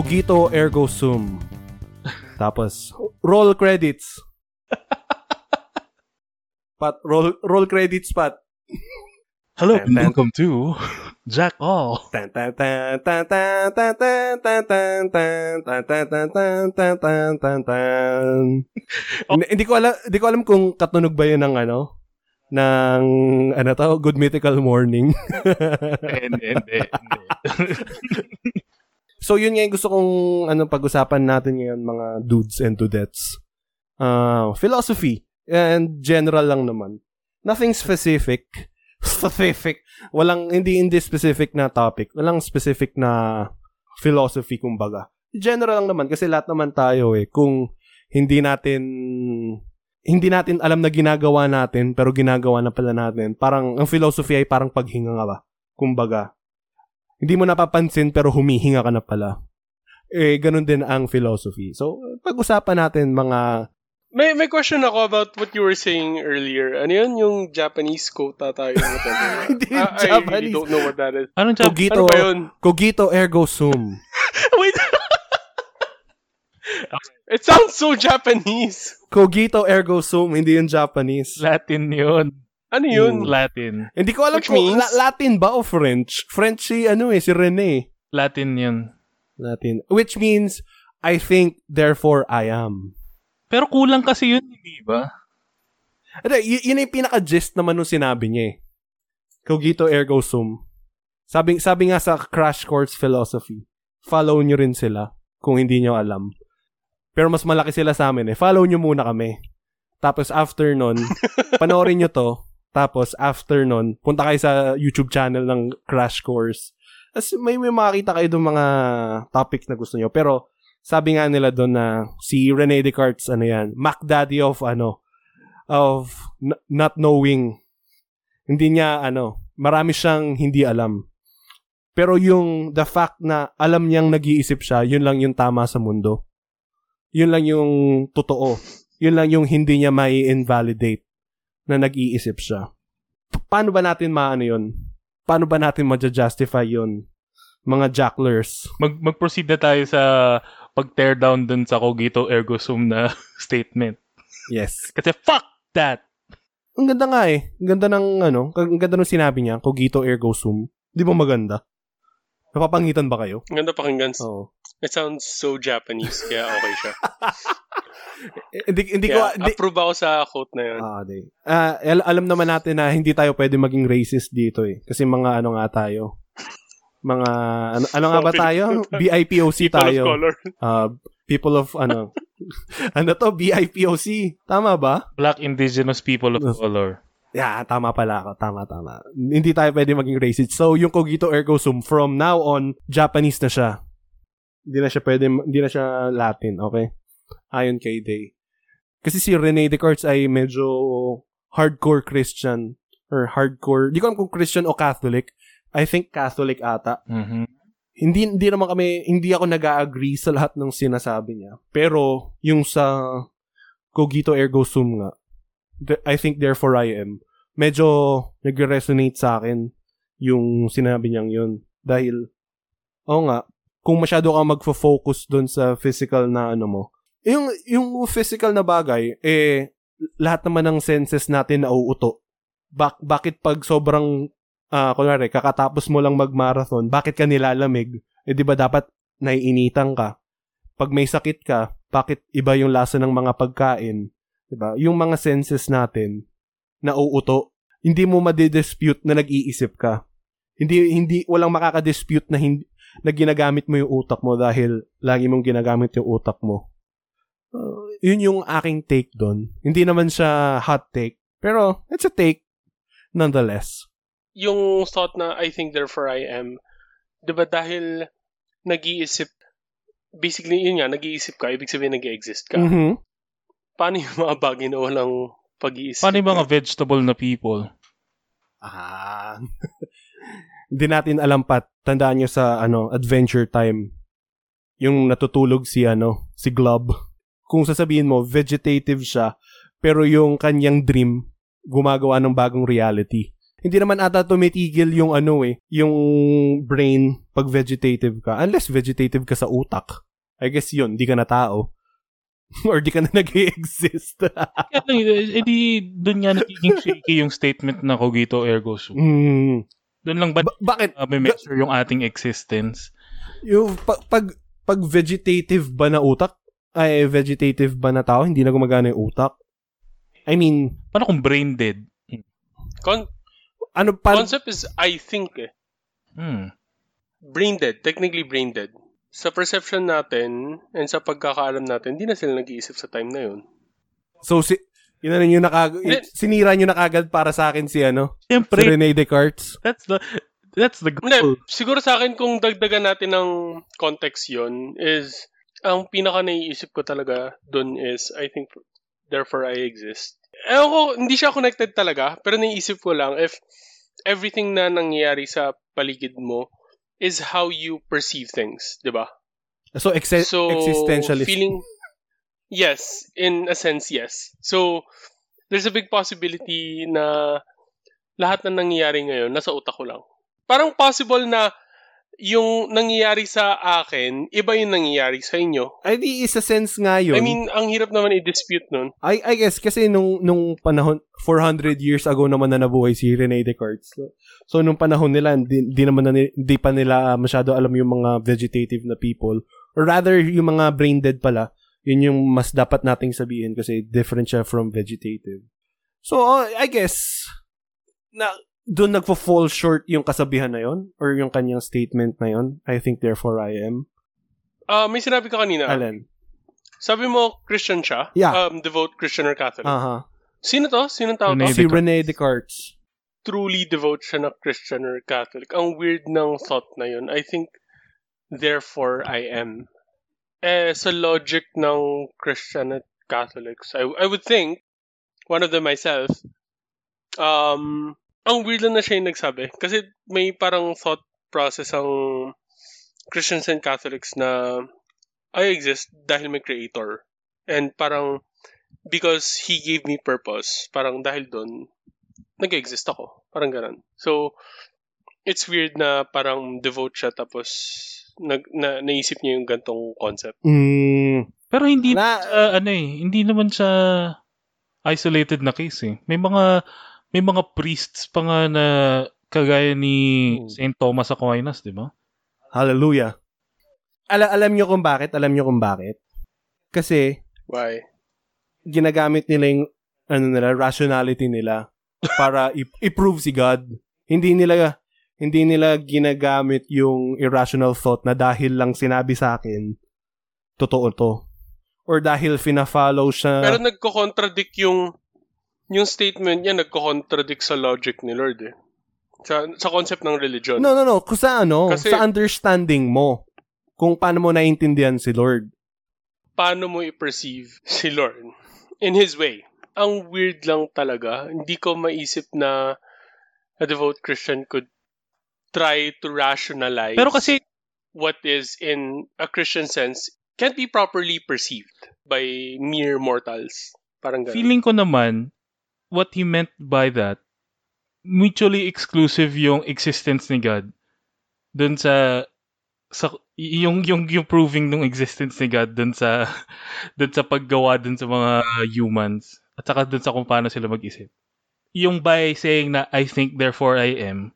Cogito ergo sum. Tapos, roll credits. Pat, roll, roll credits, Pat. Hello and welcome to Jack All. Hindi ko alam, hindi ko alam kung katunog ba 'yun ng ano ng ano to, Good Mythical Morning. Hindi, hindi, hindi so yun nga yung gusto kong ano pag-usapan natin ngayon mga dudes and dudettes. Uh, philosophy and general lang naman. Nothing specific. Specific. Walang hindi hindi specific na topic. Walang specific na philosophy kumbaga. General lang naman kasi lahat naman tayo eh kung hindi natin hindi natin alam na ginagawa natin pero ginagawa na pala natin. Parang ang philosophy ay parang paghinga nga ba. Kumbaga. Hindi mo napapansin pero humihinga ka na pala. Eh, ganun din ang philosophy. So, pag-usapan natin mga May may question ako about what you were saying earlier. Ano yun? Yung Japanese quote na tayo. Hindi I, I really Japanese. don't know what that is. Anong job? Cogito, Ano ba yun? cogito ergo sum. Wait. It sounds so Japanese. Cogito ergo sum, hindi yung Japanese. Latin yun. Ano yun? Latin. Hindi ko alam Which kung means? La- Latin ba o French. French si ano eh, si Rene. Latin yun. Latin. Which means, I think, therefore I am. Pero kulang kasi yun, hindi ba? Ito, y- yun yung pinaka-gist naman nung sinabi niya eh. Cogito ergo sum. Sabi, sabi nga sa Crash Course Philosophy, follow nyo rin sila kung hindi nyo alam. Pero mas malaki sila sa amin eh. Follow nyo muna kami. Tapos after nun, panoorin nyo to. Tapos after nun, punta kayo sa YouTube channel ng Crash Course. Tapos may, may makakita kayo doon mga topics na gusto nyo. Pero sabi nga nila doon na si Rene Descartes, ano yan, Mac Daddy of ano, of n- not knowing. Hindi niya, ano, marami siyang hindi alam. Pero yung the fact na alam niyang nag-iisip siya, yun lang yung tama sa mundo. Yun lang yung totoo. Yun lang yung hindi niya may invalidate na nag-iisip siya. Pa- Paano ba natin maano yun? Paano ba natin ma-justify yun? Mga jacklers. Mag mag-proceed na tayo sa pag-tear down dun sa Cogito ergo sum na statement. Yes. Kasi fuck that! Ang ganda nga eh. Ang ganda ng ano, ang ganda ng sinabi niya, cogito ergo sum. Di ba maganda? Napapangitan ba kayo? Ang ganda pakinggan. Oo. It sounds so Japanese. Kaya okay siya. Hindi, hindi ko, Kaya hindi, approve ako sa quote na yun. Ah, di. Ah, al- alam naman natin na hindi tayo pwede maging racist dito eh. Kasi mga ano nga tayo. Mga, ano, ano nga ba tayo? BIPOC People of tayo. color. Ah, people of, ano, ano to? BIPOC. Tama ba? Black indigenous people of color. Yeah, tama pala ako. Tama, tama. Hindi tayo pwede maging racist. So, yung cogito ergo sum, from now on, Japanese na siya. Hindi na siya pwede, hindi na siya Latin, okay? Ayon kay Day. Kasi si Rene Descartes ay medyo hardcore Christian or hardcore, di ko alam kung Christian o Catholic. I think Catholic ata. Mhm. Hindi hindi naman kami hindi ako nag-agree sa lahat ng sinasabi niya. Pero yung sa cogito ergo sum nga, I think therefore I am. Medyo nag-resonate sa akin yung sinabi niyang yun. Dahil, oo nga, kung masyado ka magfo-focus doon sa physical na ano mo, yung, yung physical na bagay, eh, lahat naman ng senses natin nauuto. Bak- bakit pag sobrang ah kunwari, kakatapos mo lang mag-marathon, bakit ka nilalamig? Eh, di ba dapat naiinitan ka? Pag may sakit ka, bakit iba yung lasa ng mga pagkain? Di ba? Yung mga senses natin, nauuto. Hindi mo madidispute na nag-iisip ka. Hindi, hindi, walang makakadispute na hindi, na ginagamit mo yung utak mo dahil lagi mong ginagamit yung utak mo. Uh, yun yung aking take doon. Hindi naman siya hot take, pero it's a take nonetheless. Yung thought na I think therefore I am, di ba dahil nag-iisip, basically yun nga, nag-iisip ka, ibig sabihin nag-exist ka. Mhm. Paano yung mga bagay na walang pag-iisip? Paano yung mga vegetable na people? Ah. Hindi natin alam pa. Tandaan nyo sa ano, Adventure Time. Yung natutulog si ano, si Glob. Kung sasabihin mo, vegetative siya, pero yung kanyang dream, gumagawa ng bagong reality. hindi naman ata tumitigil yung ano eh, yung brain pag vegetative ka. Unless vegetative ka sa utak. I guess yun, di ka na tao. Or di ka na nag exist Kaya lang, eh, di doon nga nagiging shaky yung statement na cogito ergo sum. mm. Doon lang ba Ba- bakit? uh, may measure yung ating existence? Yung pag, pag, pag vegetative ba na utak, ay vegetative ba na tao, hindi na gumagana yung utak? I mean, Paano kung brain dead? Con- ano pa, concept is I think eh. Hmm. Brain dead. Technically brain dead. Sa perception natin and sa pagkakaalam natin, hindi na sila nag-iisip sa time na yun. so si, yun na rin yung nakag, Hindi. sinira nyo na kagad para sa akin si ano, si Siyempre, Rene Descartes. that's the that's the Hindi, goal. siguro sa akin kung dagdagan natin ng context yon is ang pinaka naiisip ko talaga dun is I think therefore I exist. Ewan ko, hindi siya connected talaga, pero naiisip ko lang if everything na nangyayari sa paligid mo is how you perceive things, di ba? So, exe- So, existentialist. feeling, yes, in a sense, yes. So, there's a big possibility na lahat na nangyayari ngayon, nasa utak ko lang. Parang possible na yung nangyayari sa akin, iba yung nangyayari sa inyo. Ay, di isa sense nga yun. I mean, ang hirap naman i-dispute nun. I, I guess kasi nung, nung panahon, 400 years ago naman na nabuhay si Rene Descartes. So, so nung panahon nila, di, di naman na, di pa nila masyado alam yung mga vegetative na people. Or rather, yung mga brain dead pala, yun yung mas dapat nating sabihin kasi different siya from vegetative. So, uh, I guess, na doon nagfo-fall short yung kasabihan na yon or yung kanyang statement na yon. I think therefore I am. Ah, may sinabi ka kanina. Alan. Sabi mo, Christian siya? Yeah. Um, devote Christian or Catholic? Aha. Sino to? Sino tao Rene to? Si Descartes. Rene Descartes. truly devote siya na Christian or Catholic. Ang weird ng thought na yun. I think, therefore, I am. Eh, sa logic ng Christian at Catholics, I, I would think, one of them myself, um, ang weird lang na siya yung nagsabi. Kasi may parang thought process ang Christians and Catholics na I exist dahil may creator. And parang, because he gave me purpose, parang dahil doon, nag-exist ako. Parang ganun. So, it's weird na parang devote siya tapos nag, na, naisip niya yung gantong concept. Mm, Pero hindi Na- siya, ano eh, hindi naman siya isolated na case eh. May mga may mga priests pa nga na kagaya ni Hmm. St. Thomas Aquinas, di ba? Hallelujah. Ala alam nyo kung bakit? Alam nyo kung bakit? Kasi, Why? ginagamit nila yung ano nila, rationality nila para i- i-prove si God. Hindi nila hindi nila ginagamit yung irrational thought na dahil lang sinabi sa akin, totoo to. Or dahil fina-follow siya. Pero nagko-contradict yung yung statement niya nagko-contradict sa logic ni Lord eh. Sa, sa concept ng religion. no, no, no. Kung sa ano, Kasi- sa understanding mo. Kung paano mo naiintindihan si Lord. Paano mo i-perceive si Lord? In His way. Ang weird lang talaga. Hindi ko maisip na a devout Christian could try to rationalize Pero kasi what is in a Christian sense can't be properly perceived by mere mortals. Parang ganun. feeling ko naman what he meant by that mutually exclusive yung existence ni God dun sa sa yung yung yung proving ng existence ni God dun sa dun sa paggawa dun sa mga humans at saka dun sa kung paano sila mag-isip. Yung by saying na I think therefore I am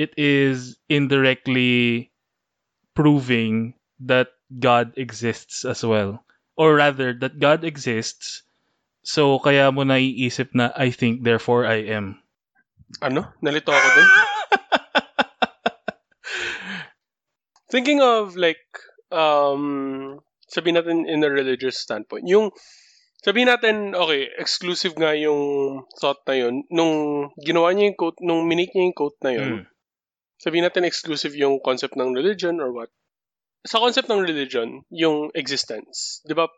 it is indirectly proving that God exists as well. Or rather, that God exists So, kaya mo naiisip na I think, therefore I am. Ano? Nalito ako dun? Thinking of like, um, sabihin natin in a religious standpoint, yung, sabihin natin, okay, exclusive nga yung thought na yun, nung ginawa niya yung quote, nung minake niya yung quote na yun, Mm. Sabihin natin exclusive yung concept ng religion or what. Sa concept ng religion, yung existence, di ba,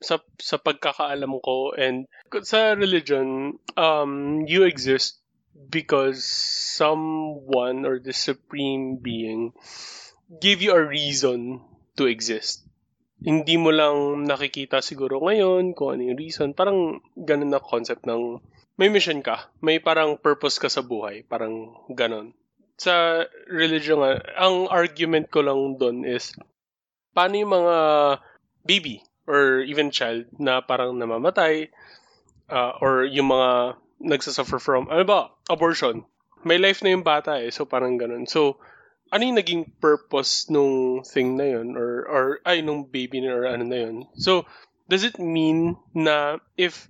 sa, sa pagkakaalam ko and sa religion, um, you exist because someone or the supreme being gave you a reason to exist. Hindi mo lang nakikita siguro ngayon kung ano yung reason. Parang ganun na concept ng may mission ka. May parang purpose ka sa buhay. Parang ganon. Sa religion nga, ang argument ko lang doon is, paano yung mga baby or even child na parang namamatay uh, or yung mga nagsasuffer from, ano ba, abortion. May life na yung bata eh, so parang ganun. So, ano yung naging purpose nung thing na yun or or ay nung baby na or ano na yun so does it mean na if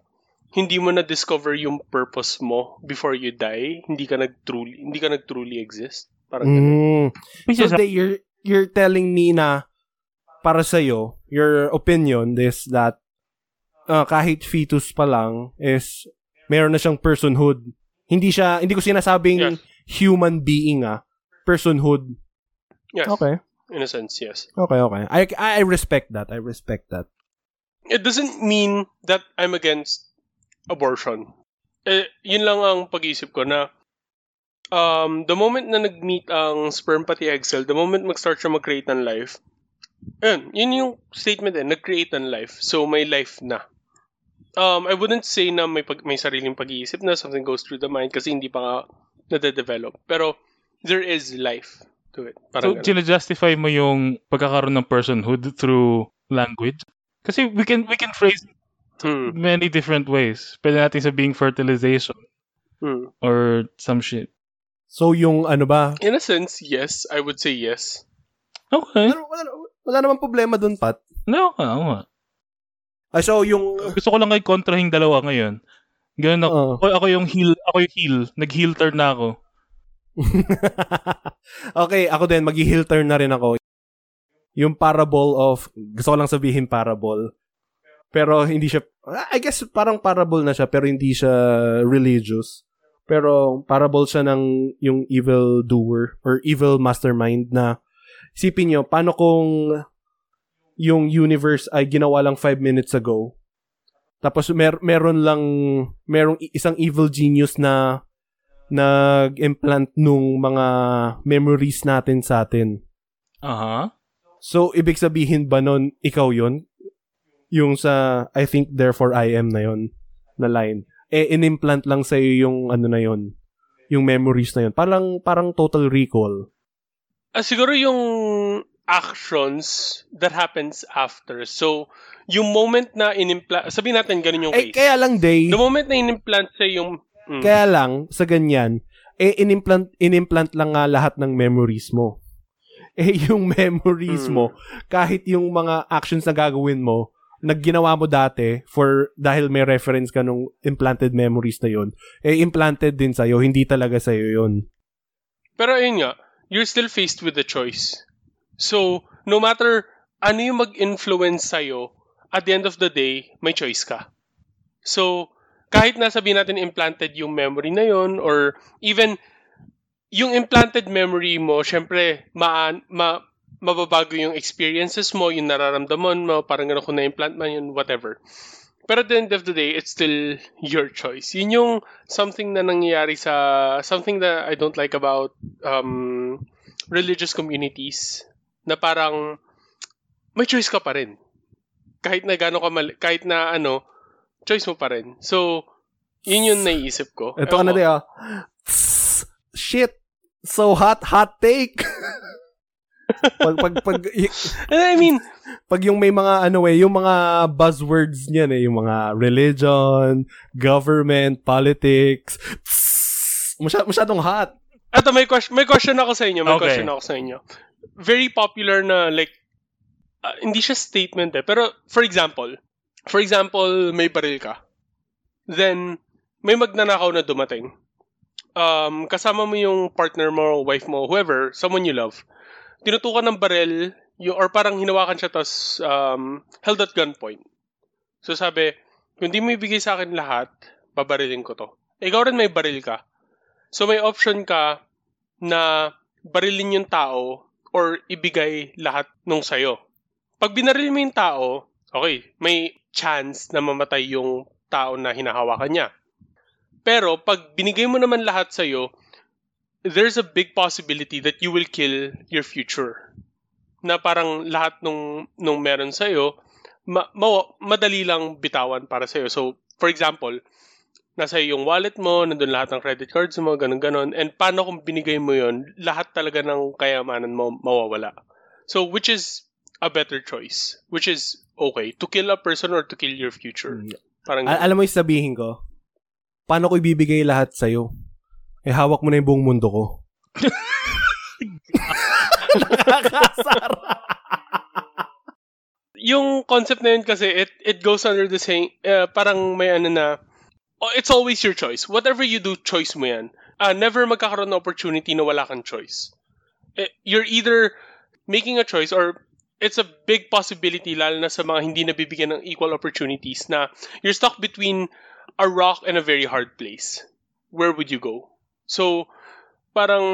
hindi mo na discover yung purpose mo before you die hindi ka nag truly hindi ka nag truly exist parang ganun. Mm. So they, you're you're telling me na para sa your opinion is that uh, kahit fetus pa lang is meron na siyang personhood. Hindi siya hindi ko sinasabing Yes. human being ah personhood. yes Okay. in a sense yes Okay, okay. I I respect that. I respect that. it doesn't mean that I'm against abortion. Eh, yun lang ang pag-iisip ko na um, the moment na nag-meet ang sperm pati egg cell, the moment mag-start siya mag-create ng life, yun, yun yung statement eh, nag-create ng life. So, may life na. Um, I wouldn't say na may, pag, may sariling pag-iisip na something goes through the mind kasi hindi pa nga nade-develop. Pero, there is life to it. So, Parang ganun. sina-justify mo yung pagkakaroon ng personhood through language? Kasi we can we can phrase Hmm. many different ways. Pwede natin sabing fertilization Hmm. or some shit. So yung ano ba? In a sense, yes. I would say yes. Okay. Wala, wala, wala namang problema doon, Pat. No, oo nga. Ah, so yung Gusto ko lang ay kontrahing dalawa ngayon. Ganun ako. Oo. Ako, ako yung heal, ako yung heal. Nag-heal turn na ako. okay, ako din, mag-heel turn na rin ako. Yung parable of, gusto ko lang sabihin parable. Pero hindi siya, I guess parang parable na siya, pero hindi siya religious. Pero parable siya ng yung evil doer or evil mastermind na isipin nyo, paano kung yung universe ay ginawa lang 5 minutes ago tapos mer- meron lang merong isang evil genius na nag-implant nung mga memories natin sa atin. Aha. So, ibig sabihin ba nun, ikaw yon Yung sa, I think, therefore I am na yon na line. Eh, in-implant lang sa'yo yung ano na yon yung memories na yon Parang, parang total recall. Ah, siguro yung actions that happens after. So, yung moment na inimplant, sabihin natin ganun yung Eh, case. kaya lang, Day, The moment na inimplant sa yung... Mm. kaya lang, sa ganyan, eh, in-implant, in-implant lang nga lahat ng memories mo. Eh, yung memories Hmm. mo, kahit yung mga actions na gagawin mo, nagginawa mo dati for dahil may reference ka nung implanted memories na yon eh implanted din sa'yo, hindi talaga sa'yo yon Pero ayun nga, you're still faced with a choice. So, no matter ano yung mag-influence sa'yo, at the end of the day, may choice ka. So, kahit nasabihin natin implanted yung memory na yon or even yung implanted memory mo, syempre, ma, ma, mababago yung experiences mo, yung nararamdaman mo, parang gano'n kung na-implant man yun, whatever. Pero at the end of the day, it's still your choice. Yun yung something na nangyayari sa, something that I don't like about um, religious communities, na parang may choice ka pa rin. Kahit na gano'n ka mali, kahit na ano, choice mo pa rin. So, yun yung naiisip ko. Ito ka Ewan na ko. di ah. Tss, Shit! So hot, hot take! pag, pag, pag, y- And I mean, pag yung may mga ano eh, yung mga buzzwords niyan eh, yung mga religion, government, politics, tss, masyad, masyadong hot. Eto, may question, may question ako sa inyo. May Okay. question ako sa inyo. Very popular na, like, ah, hindi siya statement eh. Pero, for example, for example, may baril ka. Then, may magnanakaw na dumating. Um, kasama mo yung partner mo, wife mo, whoever, someone you love. Tinutukan ng baril, yung, or parang hinawakan siya tapos um, held at gunpoint. So sabi, kung di mo ibigay sa akin lahat, babarilin ko to. Ikaw rin may baril ka. So may option ka na barilin yung tao or ibigay lahat nung sayo. Pag binaril mo yung tao, okay, may chance na mamatay yung tao na hinahawakan niya. Pero pag binigay mo naman lahat sa'yo, there's a big possibility that you will kill your future. Na parang lahat nung, nung meron sa'yo, ma, ma, madali lang bitawan para sa'yo. So, for example, nasa yung wallet mo, nandun lahat ng credit cards mo, ganun-ganon. And paano kung binigay mo yon lahat talaga ng kayamanan mo mawawala. So, which is a better choice? Which is okay? To kill a person or to kill your future? Mm. Parang, Al- alam mo yung sabihin ko? Paano ko ibibigay lahat sa'yo? Eh, hawak mo na yung buong mundo ko. Nakakasara. yung concept na yun kasi, it, it goes under the same, uh, parang may ano na, oh, it's always your choice. Whatever you do, choice mo yan. Uh, never magkakaroon ng opportunity na wala kang choice. Eh, You're either making a choice or it's a big possibility lalo na sa mga hindi nabibigyan ng equal opportunities na you're stuck between a rock and a very hard place. Where would you go? So, parang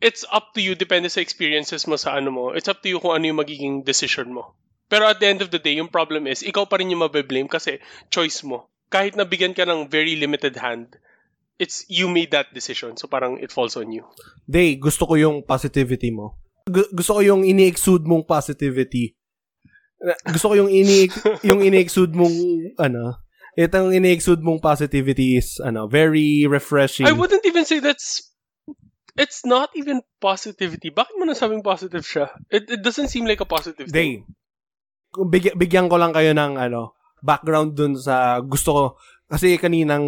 it's up to you, depende sa experiences mo sa ano mo. It's up to you kung ano yung magiging decision mo. Pero at the end of the day, yung problem is, ikaw pa rin yung mabe-blame kasi choice mo. Kahit nabigyan ka ng very limited hand, it's you made that decision. So parang it falls on you. Day, gusto ko yung positivity mo. Gu- gusto ko yung ini-exude mong positivity. Gusto ko yung ini yung ini-exude mong ano, itong ini-exude mong positivity is ano, very refreshing. I wouldn't even say that's it's not even positivity. Bakit mo nasabing positive siya? It, it doesn't seem like a positive Day. thing. Kung Bigyan, ko lang kayo ng ano, background dun sa gusto ko kasi kaninang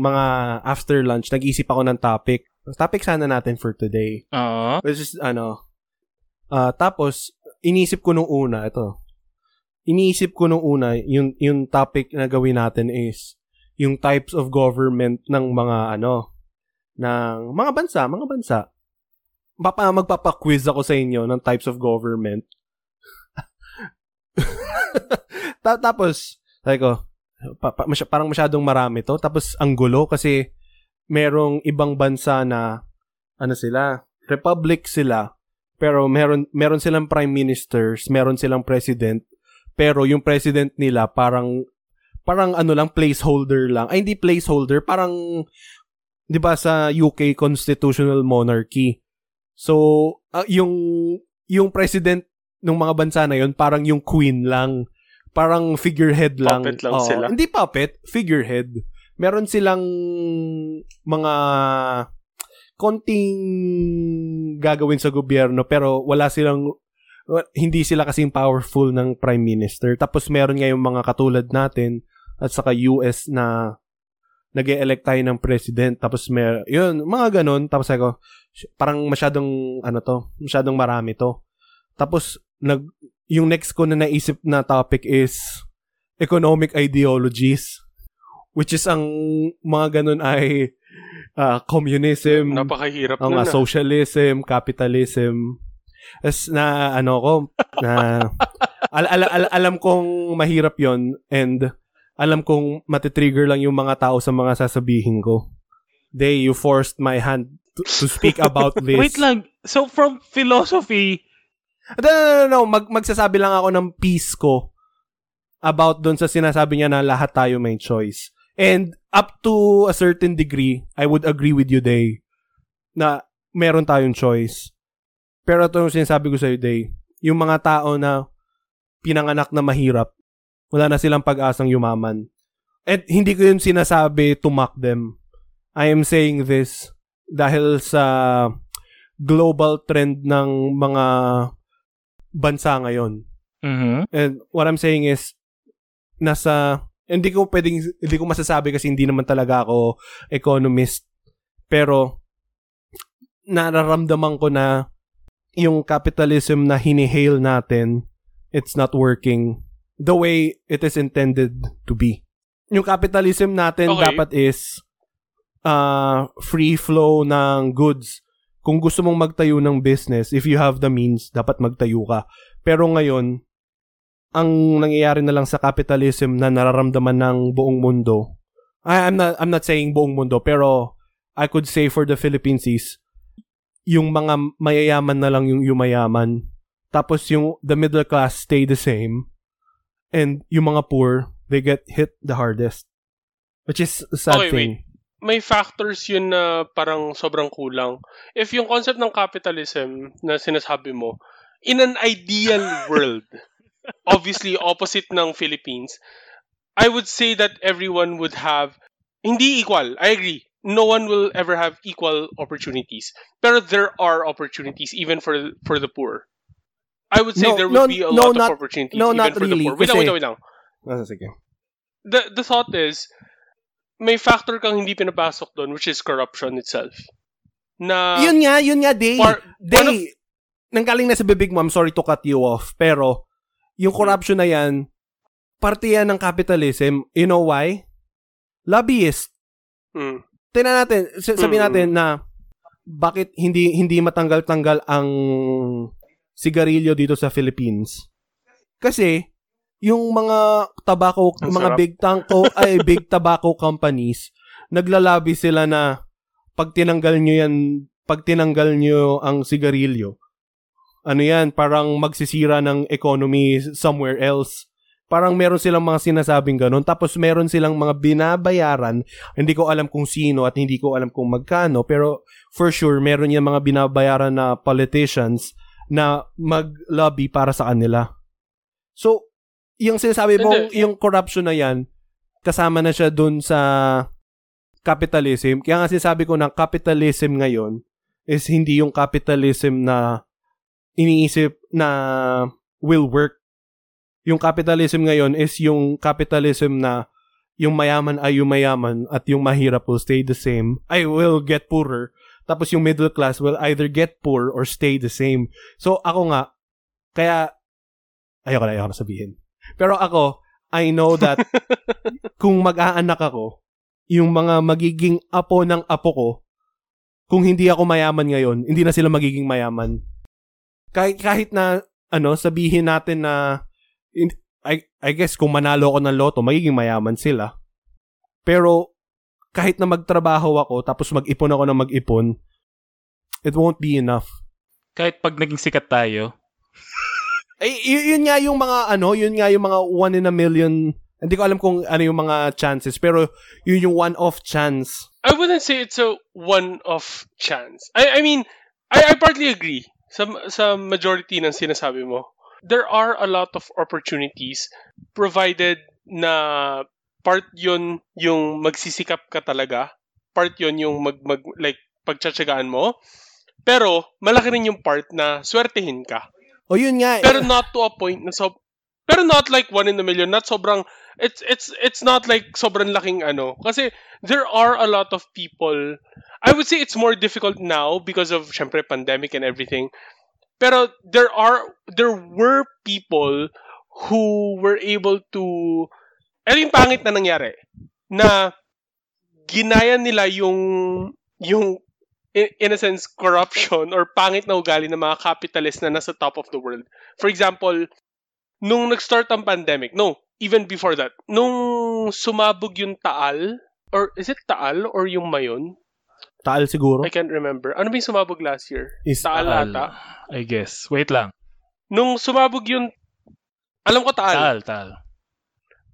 mga after lunch nag-isip ako ng topic. Topic sana natin for today. Oo. Which is, ano, ah tapos, inisip ko nung una, ito, iniisip ko nung una, yung, yung topic na gawin natin is, yung types of government ng mga, ano, ng mga bansa, mga bansa. Papa, magpapa-quiz ako sa inyo ng types of government. Ta- tapos, sabi ko, pa- pa- masy- parang masyadong marami to. Tapos, ang gulo kasi merong ibang bansa na, ano sila, republic sila, pero meron, meron silang prime ministers, meron silang president, pero yung president nila parang, parang ano lang, placeholder lang. Ay, hindi placeholder, parang, di ba sa UK constitutional monarchy. So, ah, yung, yung president ng mga bansa na yon parang yung queen lang. Parang figurehead lang. Puppet lang Oo. sila. Hindi puppet, figurehead. Meron silang mga konting gagawin sa gobyerno pero wala silang hindi sila kasing powerful ng prime minister. Tapos meron nga yung mga katulad natin at saka US na nag elect tayo ng president tapos mer yun mga ganun tapos ako parang masyadong ano to masyadong marami to tapos nag yung next ko na naisip na topic is economic ideologies which is ang mga ganun ay ah, communism Napakahirap ang nun nga, ah. socialism, capitalism. As na ano ko na al- al- al- alam kong mahirap 'yon and alam kong matitrigger lang yung mga tao sa mga sasabihin ko. They, you forced my hand to, to speak about this. Wait lang. So from philosophy, No, no, no, no. Mag, magsasabi lang ako ng piece ko about doon sa sinasabi niya na lahat tayo may choice. And up to a certain degree, I would agree with you, Day, na meron tayong choice. Pero ito yung sinasabi ko sa'yo, Day, yung mga tao na pinanganak na mahirap, wala na silang pag-asang yumaman. At hindi ko yun sinasabi to mock them. I am saying this dahil sa global trend ng mga bansa ngayon. mhm And what I'm saying is, nasa, hindi ko pwedeng, hindi ko masasabi kasi hindi naman talaga ako economist. Pero, nararamdaman ko na yung capitalism na hinihail natin, it's not working the way it is intended to be. Yung capitalism natin Okay. dapat is uh, free flow ng goods. Kung gusto mong magtayo ng business, if you have the means, dapat magtayo ka. Pero ngayon, ang nangyayari na lang sa capitalism na nararamdaman ng buong mundo, I, I'm not I'm not saying buong mundo, pero I could say for the Philippines is yung mga mayayaman na lang yung yumayaman. Tapos yung the middle class stay the same. And yung mga poor, they get hit the hardest. Which is a sad Okay, thing. may factors yun na parang sobrang kulang. If yung concept ng capitalism na sinasabi mo, in an ideal world, obviously opposite ng Philippines, I would say that everyone would have Hindi equal. I agree. No one will ever have equal opportunities. Pero there are opportunities even for for the poor. I would say No, there will no, be a no, lot not- of opportunities no, even not for really, the poor. Wait lang, wait lang, wait lang. Ah, sige. The, the thought is, may factor kang hindi pinapasok doon, which is corruption itself. Na, yun nga, yun nga, Day. par- Day, of- nanggaling na sa bibig mo, I'm sorry to cut you off, pero yung corruption na yan, parte yan ng capitalism. You know why? Lobbyist. Mm. Tingnan natin, sabihin natin na bakit hindi hindi matanggal-tanggal ang sigarilyo dito sa Philippines. Kasi yung mga tobacco, Ang mga sarap. big tanko ay big tobacco companies, naglalabi sila na pag tinanggal nyo yan, pag tinanggal nyo ang sigarilyo, ano yan, parang magsisira ng economy somewhere else. Parang meron silang mga sinasabing ganun. Tapos meron silang mga binabayaran. Hindi ko alam kung sino at hindi ko alam kung magkano. Pero for sure, meron yan mga binabayaran na politicians na mag-lobby para sa kanila. So, yung sinasabi mo, yung corruption na yan, kasama na siya dun sa capitalism. Kaya nga sinasabi ko na capitalism ngayon is hindi yung capitalism na iniisip na will work. Yung capitalism ngayon is yung capitalism na yung mayaman ay yung mayaman at yung mahirap will stay the same. I will get poorer. Tapos yung middle class will either get poor or stay the same. So ako nga, kaya, ayoko na, ayoko na sabihin. Pero ako, I know that kung mag-aanak ako, yung mga magiging apo ng apo ko, kung hindi ako mayaman ngayon, hindi na sila magiging mayaman. Kahit, kahit na, ano, sabihin natin na, in- I, I guess kung manalo ako ng loto, magiging mayaman sila. Pero, kahit na magtrabaho ako, tapos mag-ipon ako ng mag-ipon, it won't be enough. Kahit pag naging sikat tayo, Eh, y- yun nga yung mga, ano, yun nga yung mga one in a million, hindi ko alam kung ano yung mga chances, pero yun yung one-off chance. I wouldn't say it's a one-off chance. I I mean, I, I partly agree sa sa majority ng sinasabi mo. There are a lot of opportunities provided na part yon yung magsisikap ka talaga, part yon yung mag, mag like pagtsatsagaan mo. Pero malaki rin yung part na swertehin ka. O yun nga, Pero not to a point na so pero not like one in a million, not sobrang it's it's it's not like sobrang laking ano kasi there are a lot of people I would say it's more difficult now because of syempre pandemic and everything. Pero there are there were people who were able to ano yung pangit na nangyari na ginaya nila yung yung in, in a sense corruption or pangit na ugali ng mga capitalist na nasa top of the world. For example, nung nag-start ang pandemic, no, even before that, nung sumabog yung Taal, or is it Taal or yung Mayon? Taal siguro. I can't remember. Ano ba yung sumabog last year? Is Taal Taal. ata. I guess. Wait lang. Nung sumabog yung, alam ko Taal. Tal, tal.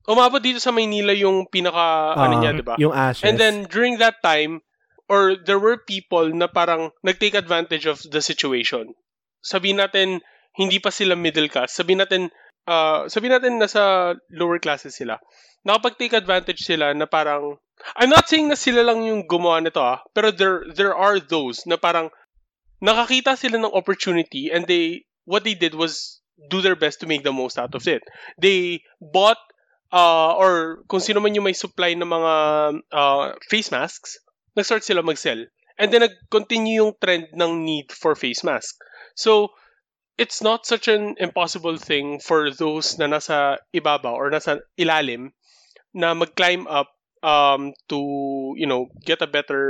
Umabot dito sa Maynila yung pinaka, ano Ah, niya, di ba? Yung ashes. And then during that time, or there were people na parang nag-take advantage of the situation. Sabihin natin, hindi pa sila middle class. Sabihin natin, uh, sabihin natin nasa lower classes sila. Nakapag-take advantage sila na parang, I'm not saying na sila lang yung gumawa nito ah, pero there, there are those na parang nakakita sila ng opportunity and they, what they did was do their best to make the most out of it. They bought uh, or kung sino man yung may supply ng mga uh, face masks, nag-start sila mag-sell. And then nag-continue yung trend ng need for face mask. So, it's not such an impossible thing for those na nasa ibabaw or nasa ilalim na mag-climb up um, to, you know, get a better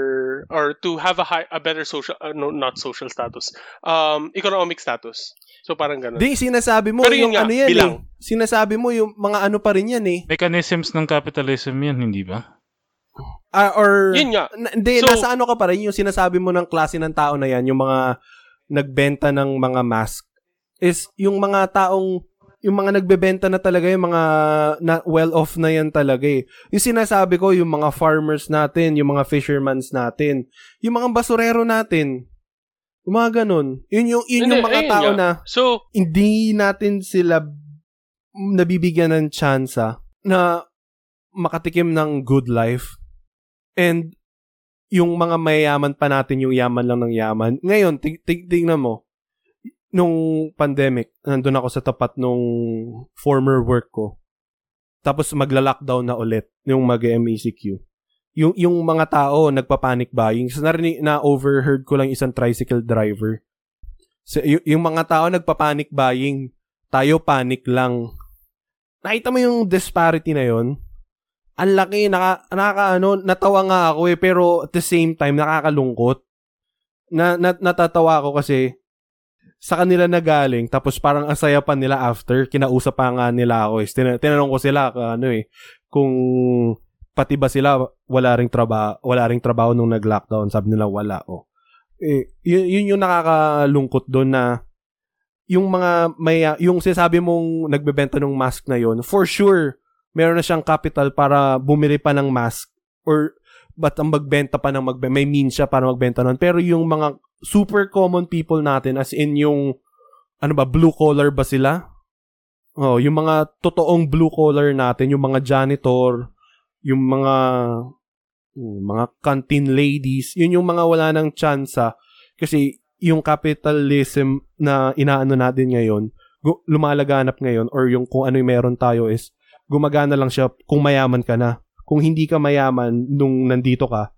or to have a high, a better social, uh, no, not social status, um, economic status. So, parang ganun. Di, sinasabi mo Pero yun yung nga, ano yan bilang. eh. Sinasabi mo yung mga ano pa rin yan eh. Mechanisms ng capitalism yan, hindi ba? Ah, or, Yun nga. na, hindi, So- nasa ano ka pa rin, yung sinasabi mo ng klase ng tao na yan, yung mga nagbenta ng mga mask, is yung mga taong, yung mga nagbebenta na talaga, yung mga na, well-off na yan talaga eh. Yung sinasabi ko, yung mga farmers natin, yung mga fishermans natin, yung mga basurero natin, yung mga ganun. Yun yung, yun yung mga tao na So, hindi natin sila nabibigyan ng tsansa na makatikim ng good life. And yung mga mayayaman pa natin, yung yaman lang ng yaman. Ngayon, tig- tig- tignan mo, nung pandemic, nandun ako sa tapat nung former work ko. Tapos magla-lockdown na ulit yung mag-MECQ. Yung, yung mga tao nagpa-panic buying. So, narinig, na overheard ko lang isang tricycle driver. So, y- yung mga tao nagpa-panic buying. Tayo panic lang. Nakita mo yung disparity na yon ang laki, naka, nakaka, ano, natawa nga ako eh, pero at the same time, nakakalungkot. Na, na, natatawa ako kasi, sa kanila nagaling, tapos parang asaya pa nila after, kinausap pa nga nila ako eh. Tin- tinanong ko sila, ano eh, kung pati ba sila wala ring trabaho, wala ring trabaho nung nag-lockdown, sabi nila wala, oh. Eh, yun, yun yung nakakalungkot doon na yung mga may yung sinasabi mong nagbebenta ng mask na yon for sure meron na siyang capital para bumili pa ng mask or but ang magbenta pa ng magbenta, may means siya para magbenta nun. Pero yung mga super common people natin, as in yung, ano ba, blue collar ba sila? Oh, yung mga totoong blue collar natin, yung mga janitor, yung mga yung mga canteen ladies, yun yung mga wala ng tsansa kasi yung capitalism na inaano natin ngayon, lumalaganap ngayon or yung kung ano yung meron tayo is gumagana lang siya kung mayaman ka na. Kung hindi ka mayaman nung nandito ka,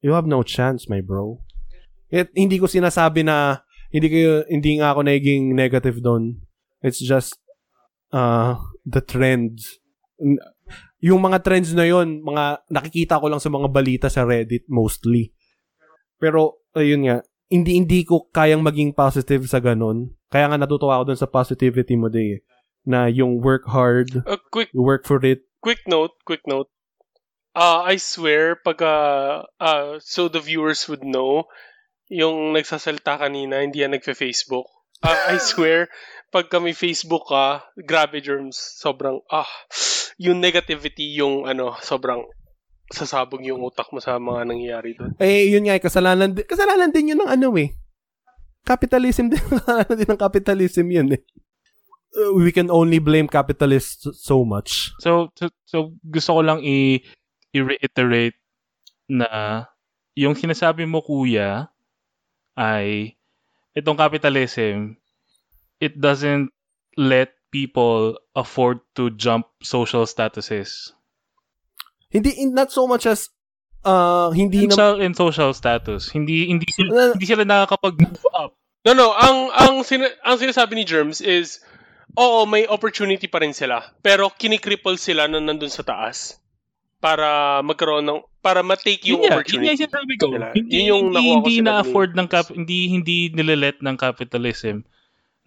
you have no chance, my bro. It, hindi ko sinasabi na hindi ko hindi nga ako naging negative doon. It's just uh, the trends. Yung mga trends na yon, mga nakikita ko lang sa mga balita sa Reddit mostly. Pero ayun nga, hindi hindi ko kayang maging positive sa ganun. Kaya nga natutuwa ako dun sa positivity mo day. eh, Na yung work hard, A quick work for it, quick note, quick note. Uh, I swear, pag, uh, uh, so the viewers would know, yung nagsasalta kanina, hindi yan nagfe-Facebook. Uh, I swear, pag kami Facebook ka, grabe germs, sobrang, ah, yung negativity, yung ano, sobrang sasabog yung utak mo sa mga nangyayari doon. Eh, yun nga, eh, kasalanan, kasalanan din yun ng ano eh. Capitalism din, kasalanan din ng capitalism yun eh. Uh, we can only blame capitalists so much. So, so, so gusto ko lang i- i-reiterate na yung sinasabi mo kuya ay itong capitalism it doesn't let people afford to jump social statuses. Hindi, in- not so much as, uh, hindi na, Social and social status. Hindi hindi sila, hindi sila nakakapag-move up. No, no, ang, ang, sina- ang sinasabi ni Germs is, oo, may opportunity pa rin sila, pero kinikripple sila na nandun sa taas para magkaroon ng, para matake yung Yun yun nga opportunity. yung sinasabi ko. Hindi, Yun yung hindi, hindi na-afford ng cap, hindi hindi nilelet ng capitalism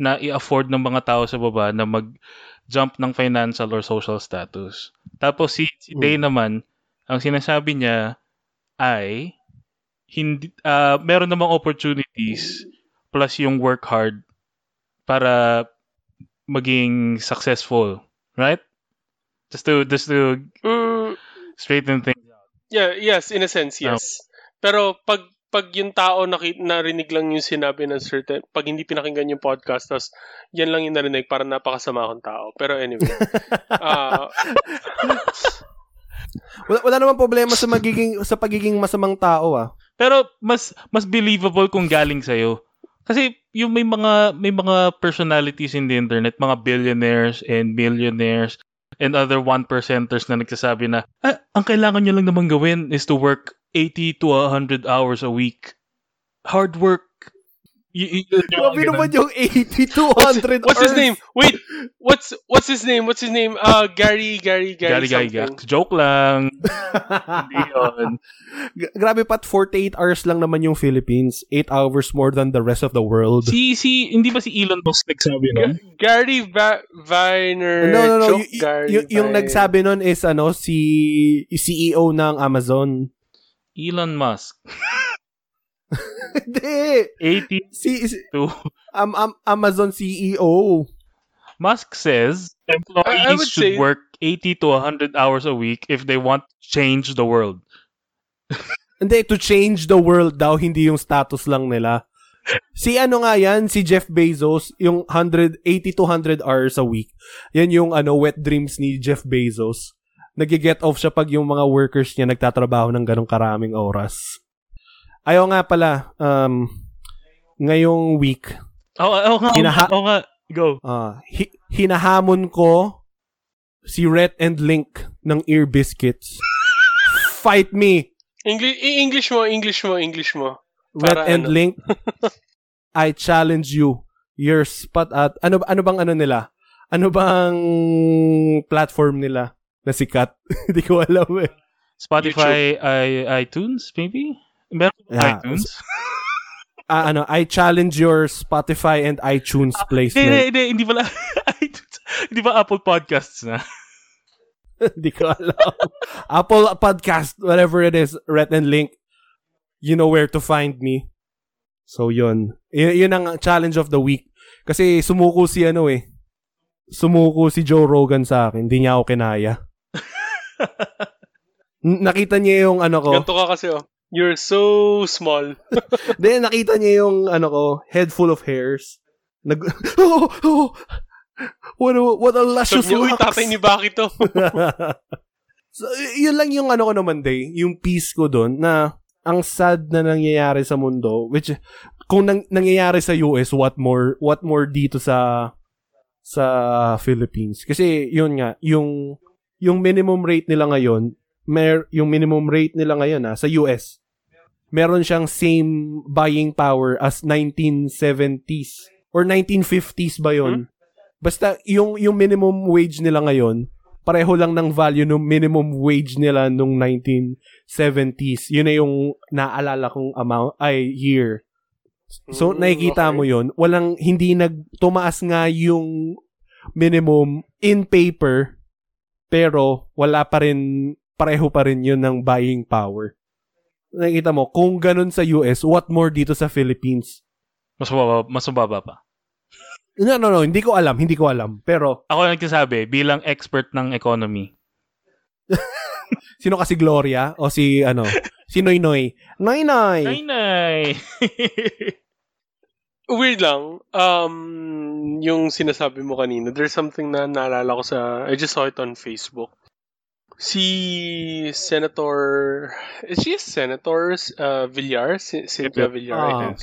na i-afford ng mga tao sa baba na mag-jump ng financial or social status. Tapos si, si Day naman, ang sinasabi niya ay hindi ah, meron namang opportunities plus yung work hard para maging successful, right? Just to just to Mm, straighten things yeah, yes, in a sense, yes. Pero pag pag yung tao naki, narinig lang yung sinabi ng certain, pag hindi pinakinggan yung podcast, tapos yan lang yung narinig, para napakasama akong tao. Pero anyway. ah wala, wala namang problema sa magiging, sa pagiging masamang tao ah. Pero mas mas believable kung galing sa Kasi yung may mga may mga personalities in the internet, mga billionaires and millionaires and other one percenters na nagsasabi na ah, ang kailangan nyo lang naman gawin is to work 80 to 100 hours a week. Hard work. Y- y- Grabe naman yung 80 to what's, 100 what's his name? Wait, what's what's his name? What's his name? Uh Gary Gary Gary, Gary, Gary, something. Joke lang. Hindi yun. G- Grabe pat 48 hours lang naman yung Philippines. 8 hours more than the rest of the world. Si, si, hindi ba si Elon Musk nagsabi nun? Gary Va- Viner. no, no, no. Joke Y- y- Gary y- yung Viner. nagsabi nun is ano, si CEO ng Amazon. Elon Musk. Hindi. 80 Si, si to am, am, Amazon CEO. Musk says employees I- I would should say- work 80 to 100 hours a week if they want to change the world. Hindi, to change the world daw, hindi yung status lang nila. Si ano nga yan, si Jeff Bezos, yung 180 to 100 hours a week. Yan yung ano wet dreams ni Jeff Bezos. Nag-get off siya pag yung mga workers niya nagtatrabaho ng ganong karaming oras. Ayaw nga pala, um, ngayong week, Oo, nga, oo nga, Hinaha- oo nga. Go. ah, hi- hinahamon ko si Rhett and Link ng Ear Biscuits. Fight me! English, English mo, English mo, English mo. Rhett Para and ano? Link. I challenge you. Your spot at ano ano bang ano nila? Ano bang platform nila na sikat? Hindi ko alam eh. Spotify, i iTunes, maybe? Meron Yeah. iTunes? Ah, ano, I challenge your Spotify and iTunes Hindi, placement. hindi, hindi, hindi pala iTunes. Hindi ba Apple Podcasts na? Hindi ko alam. Apple Podcast, whatever it is, Rhett and Link, you know where to find me. So, yun. Y- yun ang challenge of the week. Kasi sumuko si ano eh. Sumuko si Joe Rogan sa akin. Hindi niya ako kinaya. N- nakita niya yung ano ko. Ganto ka kasi, oh. You're so small. Then nakita niya yung ano ko, head full of hairs. Nag oh, oh, what a, what a luscious uy, locks." tatay ni Baki to. so, yun lang yung ano ko naman, day, yung peace ko doon na ang sad na nangyayari sa mundo, which kung nang, nangyayari sa US, what more, what more dito sa sa Philippines. Kasi yun nga, yung yung minimum rate nila ngayon, mer yung minimum rate nila ngayon ah, sa US, meron siyang same buying power as 1970s or 1950s ba yon? Basta yung yung minimum wage nila ngayon, pareho lang ng value ng minimum wage nila nung 1970s. Yun na yung naalala kong amount ay year. So Mm, nakikita okay. mo yun, walang hindi nagtumaas nga yung minimum in paper pero wala pa rin pareho pa rin yun ng buying power. Nakikita mo, kung ganun sa US, what more dito sa Philippines? Mas mababa, mas mababa pa. No, no, no, hindi ko alam, hindi ko alam. Pero, Ako ang nagsasabi, bilang expert ng economy, sino kasi Gloria? O si, ano, si Noy Noy? Noy Noy! Nay, nay! Weird lang. Um, yung sinasabi mo kanina, there's something na naalala ko sa, I just saw it on Facebook. Si Senator, is she a Senator? Uh, Villar? Si, Sylvia Villar, I Ah. think.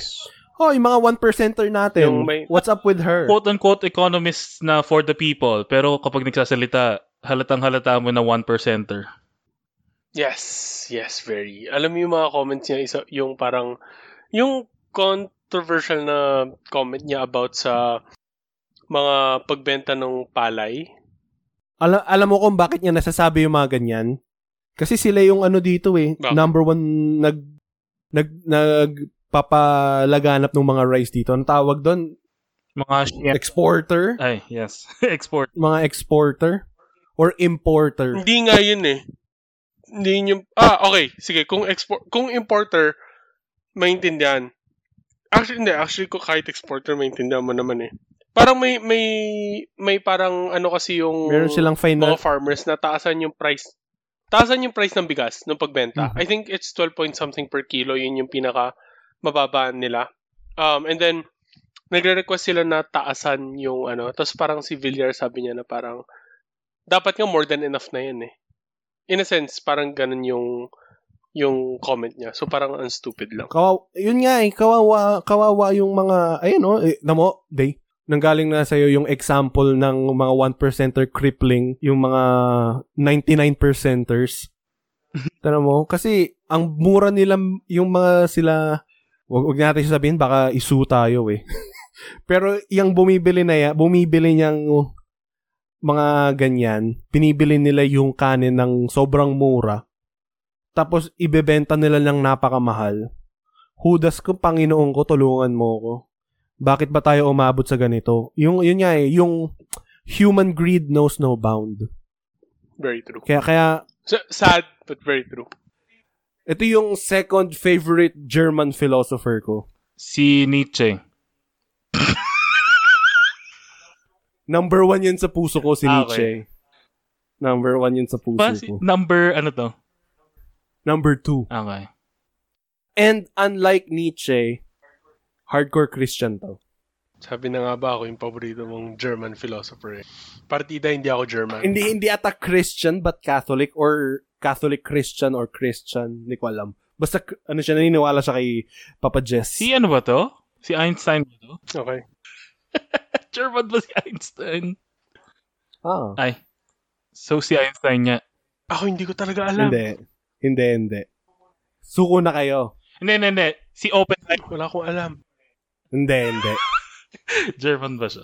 Oh, yung mga one percenter natin. Yung may- What's up with her? Quote-unquote economists na for the people, pero kapag nagsasalita, halatang halata mo na one percenter. Yes, yes, very. Alam mo yung mga comments niya, isa, yung parang, yung controversial na comment niya about sa mga pagbenta ng palay. Alam, alam mo kung bakit niya nasasabi yung mga ganyan? Kasi sila yung ano dito eh. Bakit? Number one nag nag nagpapalaganap ng mga rice dito. Ang tawag doon, Mga shit. exporter, Ay, yes. Export. mga exporter or importer. Hindi nga yun eh. Hindi yun yung... Ah, okay. Sige, kung export, kung importer, maintindihan. Actually, hindi. Actually, kung kahit exporter, maintindihan mo naman eh. Parang may, may, may parang ano kasi yung Meron silang final mga farmers na taasan yung price taasan yung price ng bigas ng pagbenta. Mhm. I think it's 12 point something per kilo. Yun yung pinaka mababa nila. Um, and then, nagre-request sila na taasan yung ano. Tapos parang si Villar sabi niya na parang dapat nga more than enough na yan eh. In a sense, parang ganun yung yung comment niya. So parang ang stupid lang. Kawawa, yun nga eh, kawawa, kawawa yung mga, ayun oh, eh, namo, day, nanggaling na sa'yo yung example ng mga 1%er crippling, yung mga 99%ers. Tara mo, kasi ang mura nila, yung mga sila, wag, wag natin sabihin, baka isu tayo eh. Pero yung bumibili na yan, bumibili niyang mga ganyan, pinibili nila yung kanin ng sobrang mura, tapos ibebenta nila ng napakamahal. Hudas ko, Panginoon ko, tulungan mo ko. Bakit ba tayo umabot sa ganito? Yung, yun nga eh, yung human greed knows no bound. Very true. Kaya, kaya, So, sad, but very true. ito yung second favorite German philosopher ko. Si Nietzsche. Number one yun sa puso ko, si Ah, Nietzsche. Number one yun sa puso Ba, si- ko. number, ano to? Number two. Okay. And unlike Nietzsche, hardcore Christian to. Sabi na nga ba ako yung paborito mong German philosopher eh. Partida, hindi ako German. Hindi, hindi ata Christian but Catholic or Catholic Christian or Christian. Hindi ko alam. Basta, ano siya, naniniwala siya kay Papa Jess. Si ano ba to? Si Einstein ba to? Okay. German ba si Einstein? Ah, Ay. So si Einstein nga. Ako hindi ko talaga alam. hindi. Hindi, hindi. Suko na kayo. Hindi, hindi, hindi. Si Oppenheimer. Wala akong alam. Hindi, hindi. German ba siya?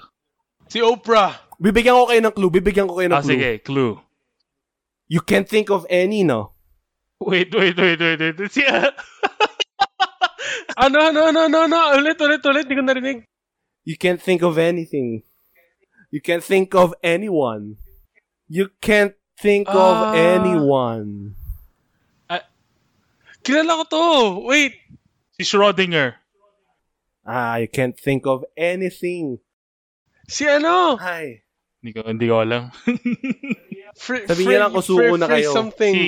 Si Oprah! Bibigyan ko kayo ng clue. Bibigyan ko kayo ng Ah, clue. sige. Clue. You can't think of any, no? Wait, wait, wait, wait, wait. Si, Ano, ano, ano, ano, ano? Ulit, ulit, ulit. Hindi ko narinig. You can't think of anything. You can't think of anyone. You can't think of Ah. anyone. Kilala ko to. Wait. si Schrodinger. Ah, you can't think of anything. Si ano? Ay. Hindi ko, hindi ko alam. Fr- Sabihin niyo lang kung suko na kayo. something. si,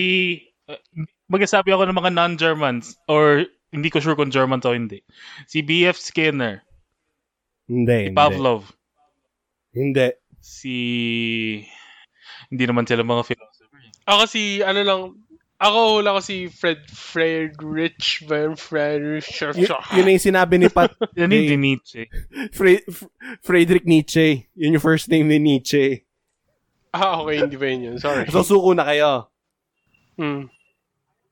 uh, magasabi ako ng mga non-Germans or hindi ko sure kung German o hindi. Si B.F. Skinner. Hindi, Si. Pavlov. Hindi. Si... Hindi naman sila mga philosopher. Ako si, ano lang, ako wala ko si Fred, Friedrich, ba yun? Friedrich, Y- yun na yung sinabi ni Pat, Hey. hindi Nietzsche. Fre- F- Friedrich Nietzsche. Yun yung first name ni Nietzsche. Ah, okay, hindi ba yun yun? Sorry. So, suko na kayo. Hmm.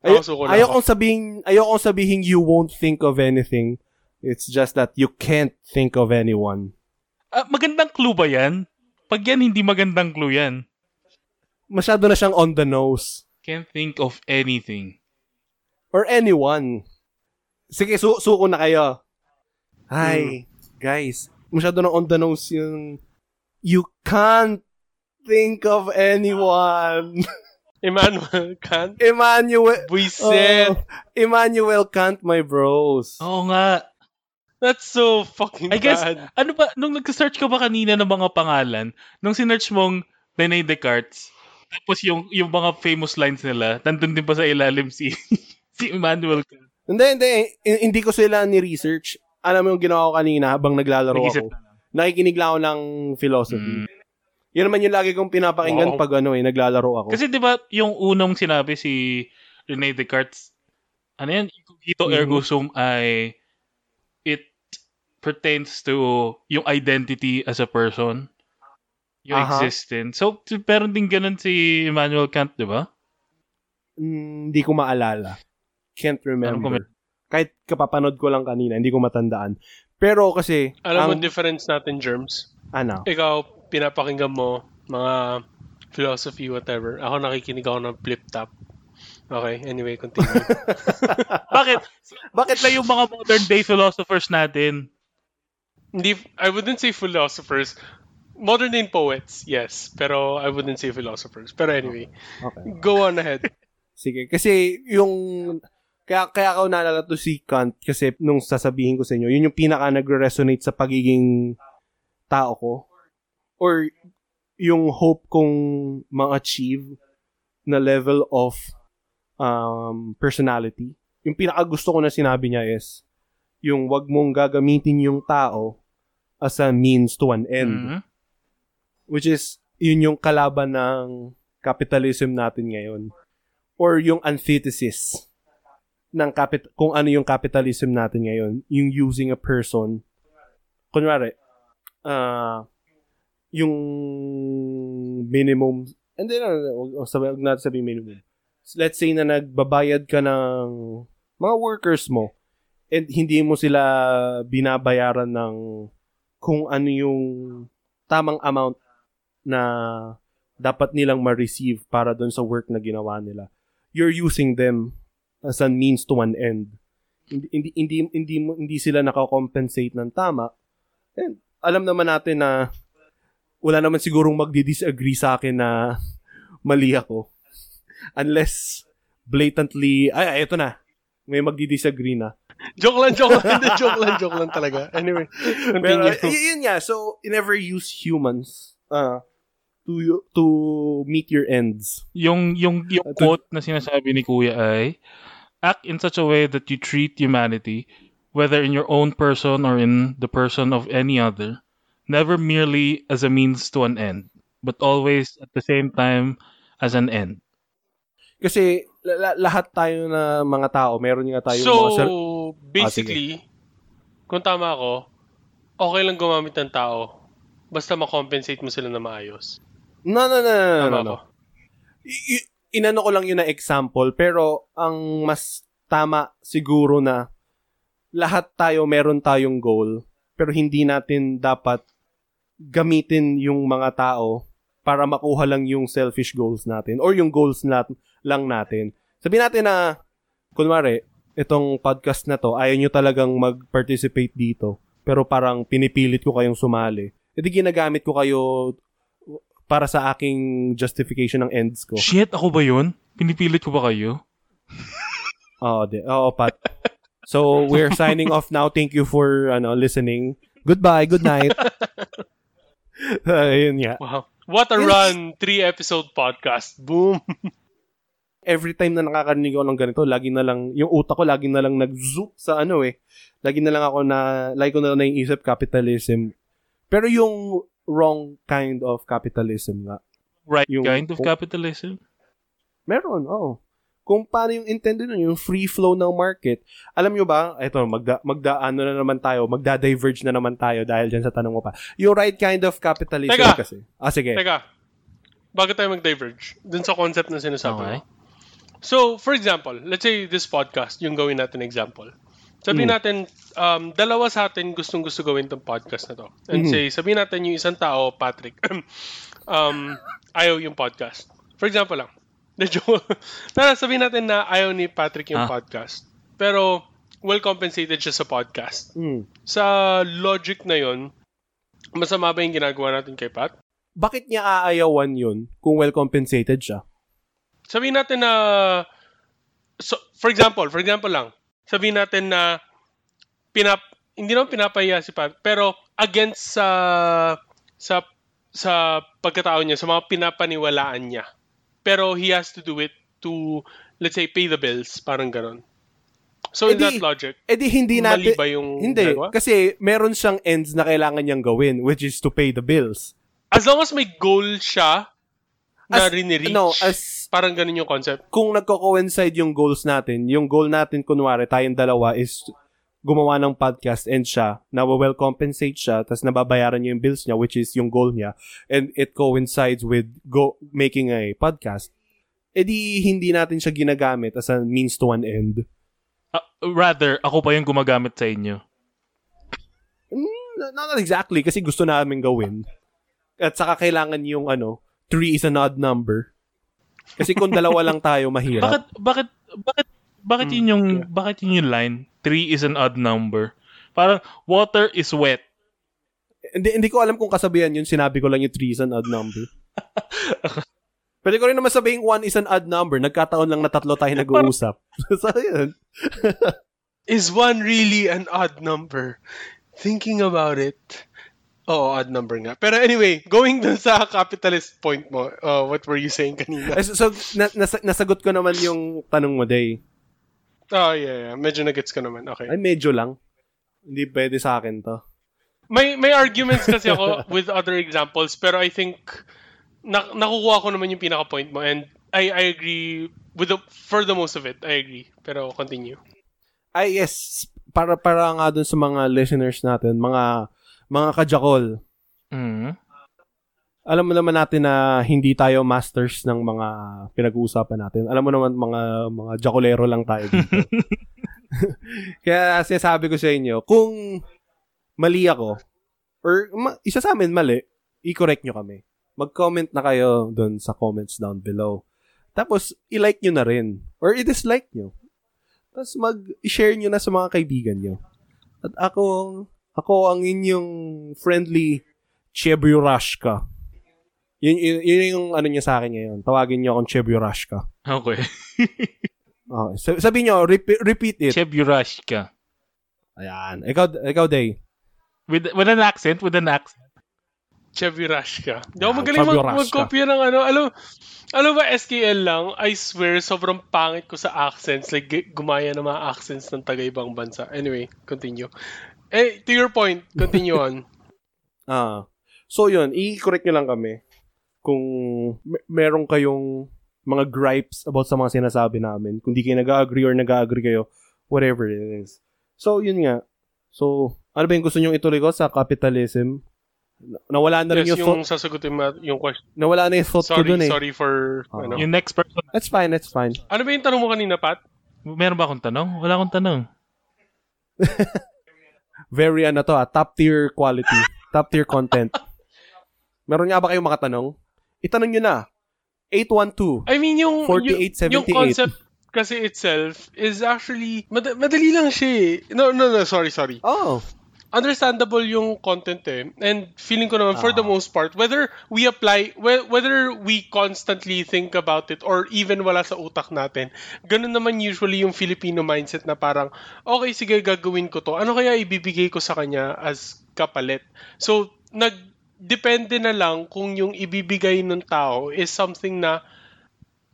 Ay- suko na ayaw kong sabihin, ayaw kong sabihin you won't think of anything. It's just that you can't think of anyone. Ah, magandang clue ba yan? Pag yan, hindi magandang clue yan. Masyado na siyang on the nose. Can't think of anything. Or anyone. Sige, su suko na kayo. Hi, guys. Masyado na on the nose yung you can't think of anyone. Emmanuel Kant. Emmanuel. Buiset. Oh, Emmanuel Kant, my bros. Oo nga. That's so fucking I guess, bad. ano ba, nung nag-search ka ba kanina ng mga pangalan, nung sinearch mong Rene Descartes, tapos yung, yung mga famous lines nila, nandun din pa sa ilalim si, si Emmanuel. Hindi, hindi. I- hindi ko sila ni-research. Alam mo yung ginawa ko kanina habang naglalaro Nag-isip ako. na. Nakikinig lang ako ng philosophy. Mm. Yan naman yung lagi kong pinapakinggan Wow. pag ano eh, naglalaro ako. Kasi di ba yung unang sinabi si Rene Descartes, ano yan, cogito Mhm. ergo sum ay it pertains to yung identity as a person, yung Aha. existence. So, t- meron din ganun si Immanuel Kant, di ba? Mm, Hindi ko maalala. Can't remember. Anong comment? Kahit kapapanood ko lang kanina, hindi ko matandaan. Pero kasi, Alam mo ang, difference natin, Germs? ano, Ikaw, pinapakinggan mo mga philosophy, whatever. Ako nakikinig ako ng flip top. Okay, anyway, continue. Bakit? Bakit na yung mga modern day philosophers natin? Hindi, I wouldn't say philosophers. Modern day poets, yes. Pero I wouldn't say philosophers. Pero anyway, okay. go on ahead. Sige, kasi yung kaya kaya ako naalala to si Kant kasi nung sasabihin ko sa inyo, yun yung pinaka nagre-resonate sa pagiging tao ko or yung hope kong ma-achieve na level of um, personality. Yung pinaka gusto ko na sinabi niya is yung wag mong gagamitin yung tao as a means to an end. Mhm. Which is, yun yung kalaban ng capitalism natin ngayon. Or yung antithesis ng capit kung ano yung capitalism natin ngayon. Yung using a person. Kunwari, ah yung minimum, hindi na, wag, sabi, natin sabihin minimum. Let's say na nagbabayad ka ng mga workers mo and hindi mo sila binabayaran ng kung ano yung tamang amount na dapat nilang ma-receive para doon sa work na ginawa nila. You're using them as a means to an end. Hindi hindi hindi hindi, hindi sila nakakompensate ng tama. And alam naman natin na wala naman sigurong magdi-disagree sa akin na mali ako. Unless blatantly, ay, ay, ito na. May magdi-disagree na. joke lang, joke lang. Hindi, joke lang, joke lang talaga. Anyway, Pero, continue. y- yun nga. So, you never use humans uh, to to meet your ends. Yung, yung, yung quote na sinasabi ni Kuya ay, act in such a way that you treat humanity whether in your own person or in the person of any other, never merely as a means to an end, but always at the same time as an end. Kasi la- lahat tayo na mga tao, meron nga tayo So, mga sar- basically, kung tama ako, okay lang gumamit ng tao basta ma-compensate mo sila na maayos. No, no, no, no, no, Tama no, y- inano ko lang yun na example, pero ang mas tama siguro na lahat tayo meron tayong goal, pero hindi natin dapat gamitin yung mga tao para makuha lang yung selfish goals natin or yung goals nat lang natin. Sabihin natin na, kunwari, itong podcast na to, ayaw nyo talagang mag-participate dito, pero parang pinipilit ko kayong sumali. E di ginagamit ko kayo para sa aking justification ng ends ko. Shit, ako ba yun? Pinipilit ko ba kayo? Oo, di. Oo, Pat. So, we're signing off now. Thank you for ano listening. Goodbye. Good night. Ayun nga. Wow. What a Hindi- run! Three episode podcast. Boom! Every time na nakakarinig ako ng ganito, lagi na lang, yung utak ko lagi na lang nag-zoop sa ano eh. Lagi na lang ako na, lagi ko na lang naiisip capitalism. Pero yung wrong kind of capitalism nga. Right Yung- kind of capitalism? Meron, oo. Kung paano yung intended nun, yung free flow ng market. Alam nyo ba, ito, magda, magda, ano na naman tayo, magda-diverge na naman tayo dahil dyan sa tanong mo pa. Yung right kind of capitalism Teka! kasi. Ah, sige. Teka, bago tayo mag-diverge, dun sa concept na sinasabi Okay. mo. So, for example, let's say this podcast, yung gawin natin example. Sabihin Mm. natin, um, dalawa sa atin gustong gusto gawin tong podcast na to. And Mhm. say, sabihin natin yung isang tao, Patrick, um, ayaw yung podcast. For example lang. Medyo, pero sabihin natin na ayaw ni Patrick yung Ah. podcast. Pero, well compensated siya sa podcast. Mm. Sa logic na yon masama ba yung ginagawa natin kay Pat? Bakit niya aayawan yun kung well compensated siya? sabihin natin na so, for example, for example lang, sabihin natin na pinap hindi naman pinapahiya si Pat, pero against sa sa sa pagkatao niya, sa mga pinapaniwalaan niya. Pero he has to do it to let's say pay the bills, parang ganon. So in Eh di, that logic, Eh di hindi natin... ba yung Hindi, ginagawa? kasi meron siyang ends na kailangan niyang gawin, which is to pay the bills. As long as may goal siya na rini-reach, No, as parang ganun yung concept. kung nagko-coincide yung goals natin, yung goal natin, kunwari, tayong dalawa is gumawa ng podcast and siya, na well compensate siya, tapos nababayaran niya yung bills niya, which is yung goal niya, and it coincides with go making a podcast, edi hindi natin siya ginagamit as a means to an end. Uh, rather, ako pa yung gumagamit sa inyo. Mm, not exactly, kasi gusto namin gawin. At saka kailangan yung ano, 3 is an odd number. Kasi kung dalawa lang tayo, mahirap. Bakit, bakit, bakit, bakit yun yung, yeah. bakit yun yung line? 3 is an odd number. Parang, water is wet. Hindi, hindi ko alam kung kasabihan yun. Sinabi ko lang yung 3 is an odd number. Pwede ko rin naman sabihin 1 is an odd number. Nagkataon lang na tatlo tayo nag-uusap. so, yun. Is one really an odd number? Thinking about it. Oo, odd number nga. Pero anyway, going dun sa capitalist point mo, uh, what were you saying kanina? Eh, So, so na, nas- nasagot ko naman yung tanong mo, Day. Oh, yeah, yeah. Medyo nagets ko naman. Okay. Ay, medyo lang. Hindi pwede sa akin to. May may arguments kasi ako with other examples, pero I think na, nakukuha ko naman yung pinaka-point mo and I I agree with the, for the most of it. I agree. Pero continue. Ay, yes. Para, para nga dun sa mga listeners natin, mga mga kajakol. Mm. Alam mo naman natin na hindi tayo masters ng mga pinag-uusapan natin. Alam mo naman mga mga jakolero lang tayo dito. Kaya sinasabi ko sa inyo, kung mali ako, or ma- isa sa amin mali, i-correct nyo kami. Mag-comment na kayo dun sa comments down below. Tapos, i-like nyo na rin. Or i-dislike nyo. Tapos, mag-share nyo na sa mga kaibigan nyo. At ako, ako ang inyong friendly Cheburashka. Yun, yun, yun yung ano niya sa akin ngayon. Tawagin niyo akong Cheburashka. Okay. Okay. Sab- sabi niyo, repeat, repeat it. Cheburash ka. Ayan. Ikaw, ikaw, Day. With, with an accent, with an accent. Chevy Rush ka. Hindi ako magaling mag- magkopya ng ano. Alam, alam ba, SKL lang, I swear, sobrang pangit ko sa accents. Like, gumaya ng mga accents ng taga-ibang bansa. Anyway, continue. Eh, to your point, continue on. Ah. So yun, i-correct nyo lang kami kung me- meron kayong mga gripes about sa mga sinasabi namin. Kung di kayo nag-agree or nag-agree kayo, whatever it is. So, yun nga. So, ano ba yung gusto nyong ituloy ko sa capitalism? Na- Nawala na rin yes, yung, yung thought, sasagutin mo yung question. nawala na yung thought ko Sorry, dun eh. sorry for, Ah. ano. Yung next person, That's fine, that's fine. Ano ba yung tanong mo kanina, Pat? meron ba akong tanong? Wala akong tanong. Very ano to ah, top tier quality. top tier content. Meron nga ba kayong mga tanong? Itanong nyo na. 812. I mean, yung, 48, yung, yung 78. concept kasi itself is actually, mad- madali lang siya eh. No, no, no, sorry, sorry. Oh. Understandable yung content eh. And feeling ko naman, for the Ah. most part, whether we apply, whe- whether we constantly think about it or even wala sa utak natin, ganun naman usually yung Filipino mindset na parang, okay, sige, gagawin ko to. Ano kaya ibibigay ko sa kanya as kapalit? So, nag, depende na lang kung yung ibibigay ng tao is something na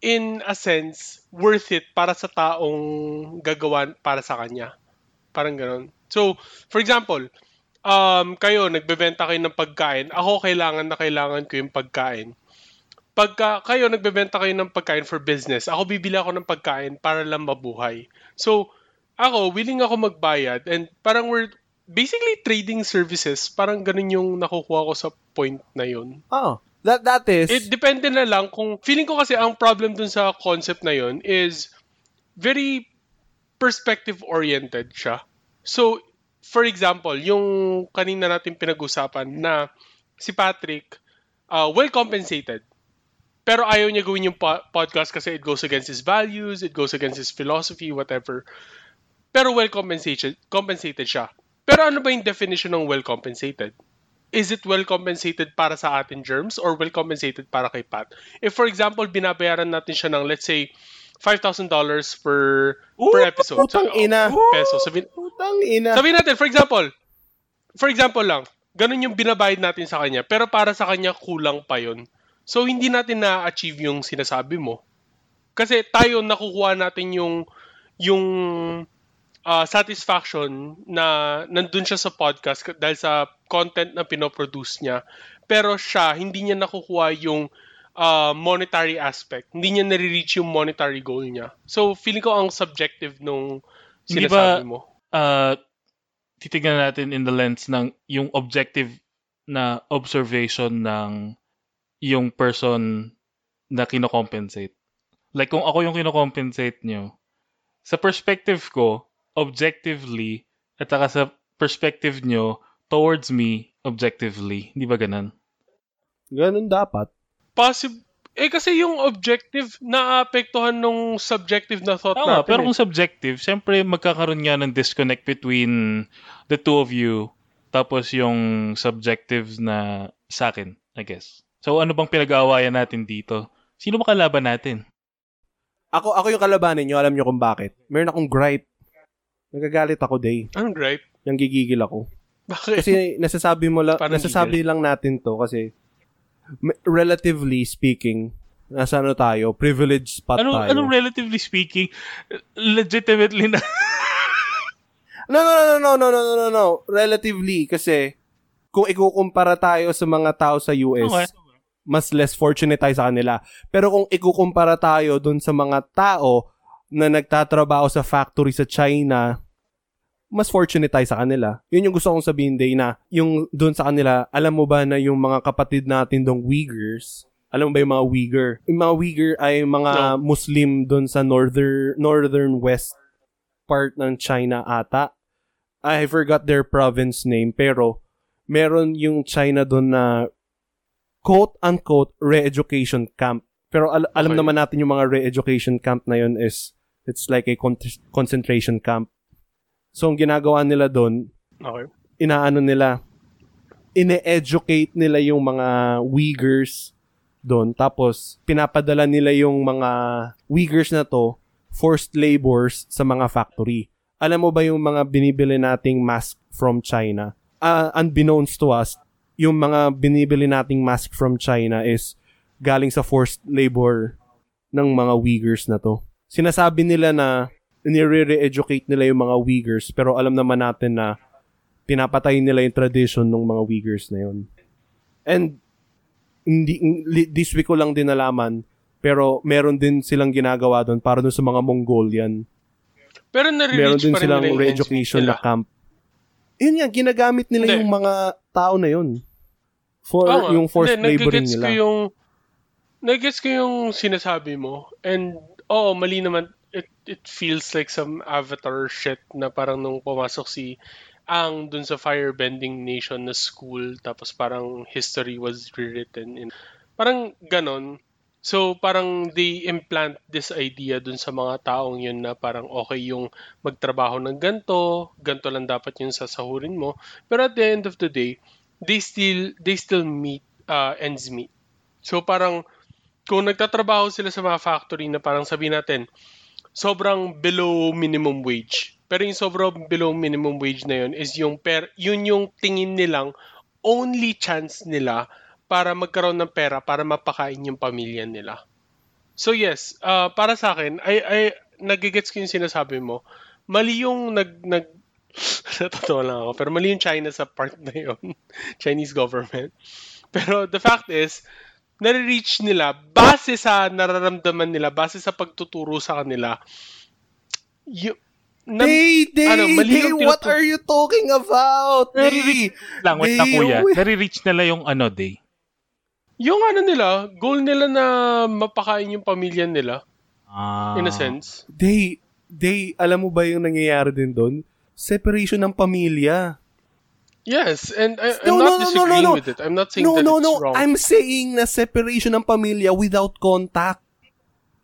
in a sense, worth it para sa taong gagawan para sa kanya. Parang ganun. So, for example, um, kayo, nagbebenta kayo ng pagkain. Ako, kailangan na kailangan ko yung pagkain. Pagka kayo, nagbebenta kayo ng pagkain for business, ako bibili ako ng pagkain para lang mabuhay. So, ako, willing ako magbayad and parang we're basically trading services. Parang ganun yung nakukuha ko sa point na yun. Oh. That, that is... It depende na lang kung feeling ko kasi ang problem dun sa concept na yun is very perspective oriented siya. So, for example, yung kanina natin pinag-usapan na si Patrick uh, well compensated. Pero ayaw niya gawin yung po- podcast kasi it goes against his values, it goes against his philosophy, whatever. Pero well compensated, compensated siya. Pero ano ba yung definition ng well compensated? is it well compensated para sa atin germs or well compensated para kay Pat? If for example, binabayaran natin siya ng let's say $5,000 per per episode. putang ina. Peso. Sabi, Putang ina. sabihin natin, for example, for example lang, ganun yung binabayad natin sa kanya, pero para sa kanya kulang pa yun. So, hindi natin na-achieve yung sinasabi mo. Kasi tayo, nakukuha natin yung, yung ah, satisfaction na nandun siya sa podcast dahil sa content na pinoproduce niya. Pero siya, hindi niya nakukuha yung ah, monetary aspect. Hindi niya nare-reach yung monetary goal niya. So, feeling ko ang subjective nung sinasabi ba- mo. uh, titignan natin in the lens ng yung objective na observation ng yung person na kinocompensate. Like kung ako yung kinocompensate nyo, sa perspective ko, objectively, at saka sa perspective nyo, towards me, objectively. Di ba ganun? Ganun dapat. Possible. Eh kasi yung objective naapektuhan nung subjective na thought Tama, natin. pero eh. kung subjective, syempre magkakaroon nga ng disconnect between the two of you tapos yung subjective na sa akin, I guess. So ano bang pinag-aawayan natin dito? Sino ba kalaban natin? Ako ako yung kalabanin nyo, alam nyo kung bakit. Meron akong gripe. Nagagalit ako, day. Anong gripe? Yung gigigil ako. Bakit? Kasi nasasabi mo lang, nasasabi lang natin to kasi relatively speaking, nasa ano tayo, privileged spot Ano tayo. anong relatively speaking, legitimately na No, no, no, no, no, no, no, no, no. Relatively, kasi kung ikukumpara tayo sa mga tao sa US, Okay. mas less fortunate tayo sa kanila. Pero kung ikukumpara tayo dun sa mga tao na nagtatrabaho sa factory sa China, mas fortunate tayo sa kanila. Yun yung gusto kong sabihin, Day, na yung dun sa kanila, alam mo ba na yung mga kapatid natin dong Uyghurs, alam mo ba yung mga Uyghur? Yung mga Uyghur ay mga Muslim dun sa northern, northern west part ng China ata. I forgot their province name, pero meron yung China doon na quote-unquote re-education camp. Pero al- alam Okay. naman natin yung mga re-education camp na yun is it's like a con- concentration camp. So, ang ginagawa nila doon, Okay. inaano nila, ine-educate nila yung mga Uyghurs doon. Tapos, pinapadala nila yung mga Uyghurs na to, forced labors sa mga factory. Alam mo ba yung mga binibili nating mask from China? Ah, unbeknownst to us, yung mga binibili nating mask from China is galing sa forced labor ng mga Uyghurs na to. Sinasabi nila na nire-re-educate nila yung mga Uyghurs pero alam naman natin na pinapatay nila yung tradition ng mga Uyghurs na yun. And hindi, this week ko lang din nalaman pero meron din silang ginagawa doon para doon sa mga Mongolian. Pero Meron din nare-reach pa rin silang re-education na camp. Yun nga, ginagamit nila Hindi. yung mga tao na yun. For nga. yung forced Hindi, laboring nila. Ko yung, nagigets ko yung sinasabi mo. And, oo, mali naman. It, feels like some avatar shit na parang nung pumasok si ang dun sa Firebending Nation na school tapos parang history was rewritten in parang ganon. So parang they implant this idea dun sa mga taong yun na parang okay yung magtrabaho ng ganto ganto lang dapat yung sasahurin mo. Pero at the end of the day they still they still meet uh, ends meet. So parang kung nagtatrabaho sila sa mga factory na parang sabi natin sobrang below minimum wage. Pero yung sobrang below minimum wage na yun is yung per, yun yung tingin nilang only chance nila para magkaroon ng pera para mapakain yung pamilya nila. So yes, uh, para sa akin, ay, ay, nagigets ko yung sinasabi mo. Mali yung nag, nag, natatawa lang ako, pero mali yung China sa part na yun. Chinese government. Pero the fact is, nare-reach nila base sa nararamdaman nila, base sa pagtuturo sa kanila. Y- na, Day, day, ano, day, yung what tinutu- are you talking about? Day, Lang, wait na kuya. wait. Nare-reach nila yung ano, day. yung ano nila, goal nila na mapakain yung pamilya nila, Ah. in a sense. day, day, alam mo ba yung nangyayari din doon? Separation ng pamilya. Yes, and I, No, I'm no, not no, no, disagreeing no, no. with it. I'm not saying No, that no, it's no. wrong. I'm saying na separation ng pamilya without contact.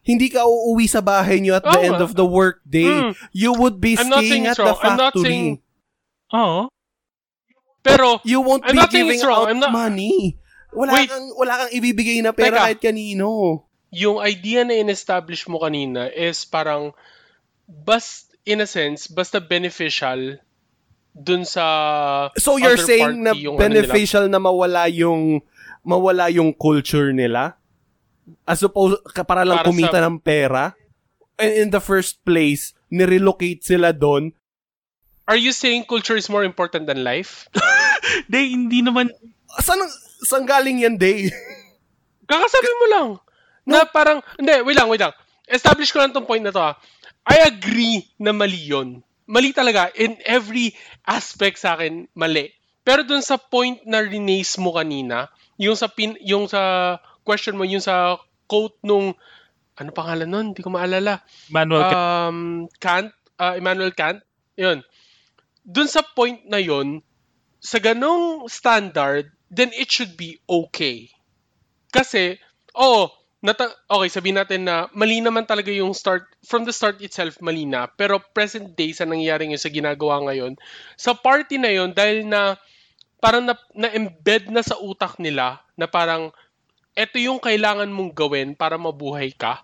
Hindi ka uuwi sa bahay niyo at the Oo end of the work day. Mm. You would be I'm not staying saying at it's the wrong. I'm not factory. saying- Oo. Pero, You won't I'm be not saying giving it's wrong. out I'm not- money. Wala Wait. kang wala kang ibibigay na pera Teka. kahit kanino. yung idea na in-establish mo kanina is parang, bas, in a sense, basta beneficial dun sa So you're other saying na ano beneficial na mawala yung mawala yung culture nila? As opposed para lang Para kumita sa- ng pera? And in the first place, nirelocate sila doon. Are you saying culture is more important than life? Day, hindi naman, Saan, saan galing yan, Day? Kakasabi mo lang. Na parang, hindi, wait lang, wait lang. Establish ko lang tong point na to ah. I agree na mali yun. Mali talaga. In every aspect sa akin, mali. Pero dun sa point na rinace mo kanina, yung sa, pin, yung sa question mo, yung sa quote nung, ano pangalan nun? Hindi ko maalala. manual ka. Um, Kant, uh, Immanuel Kant, yun. Dun sa point na yun, sa ganong standard, then it should be okay. Kasi, oh, nata- okay, sabihin natin na mali naman talaga yung start, from the start itself, mali na. Pero present day, sa nangyayari yun sa ginagawa ngayon, sa party na yun, dahil na, parang na, na-embed na sa utak nila, na parang, eto yung kailangan mong gawin para mabuhay ka.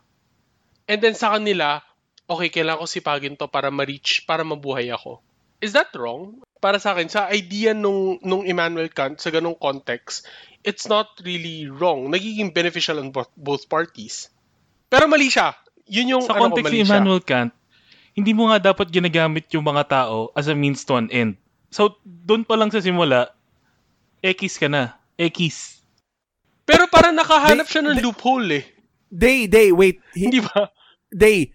And then sa kanila, okay, kailangan ko sipagin to para ma-reach, para mabuhay ako. Is that wrong? Para sa akin, sa idea nung, nung Immanuel Kant, sa ganong context, it's not really wrong. Nagiging beneficial on both, both parties. Pero mali siya. Yun yung Sa ano ko, context mali ni siya. Immanuel Kant, hindi mo nga dapat ginagamit yung mga tao as a means to an end. So, doon pa lang sa simula, X ka na. X. Pero parang nakahanap They- siya ng they- loophole eh. Day, Day, wait. Hi- Hindi ba? Day,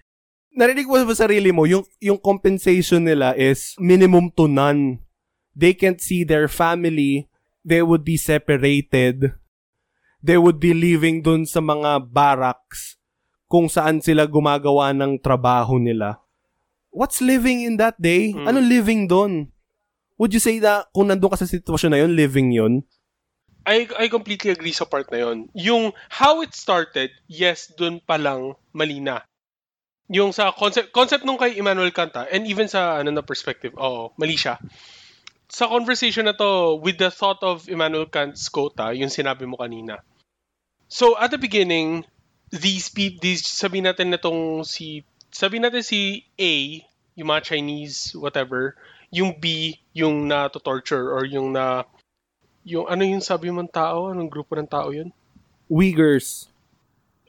narinig mo sa sarili mo, yung, yung compensation nila is minimum to none. They can't see their family. They would be separated. They would be living dun sa mga barracks kung saan sila gumagawa ng trabaho nila. What's living in that day? Hmm. Ano living dun? Would you say that kung nandun ka sa sitwasyon na yun, living yun? I, I completely agree sa part na yon. Yung how it started, yes, dun pa lang mali na. Yung sa concept, concept nung kay Immanuel Kant ah, and even sa ano na perspective, oo, mali siya. Sa conversation na to, with the thought of Immanuel Kant's quote, ah, yung sinabi mo kanina. So, at the beginning, these people, these, sabi natin na tong si, sabi natin si A, yung mga Chinese, whatever, yung B, yung na-torture or yung na Yung ano yung sabi mong tao? Anong grupo ng tao yun? Uyghurs.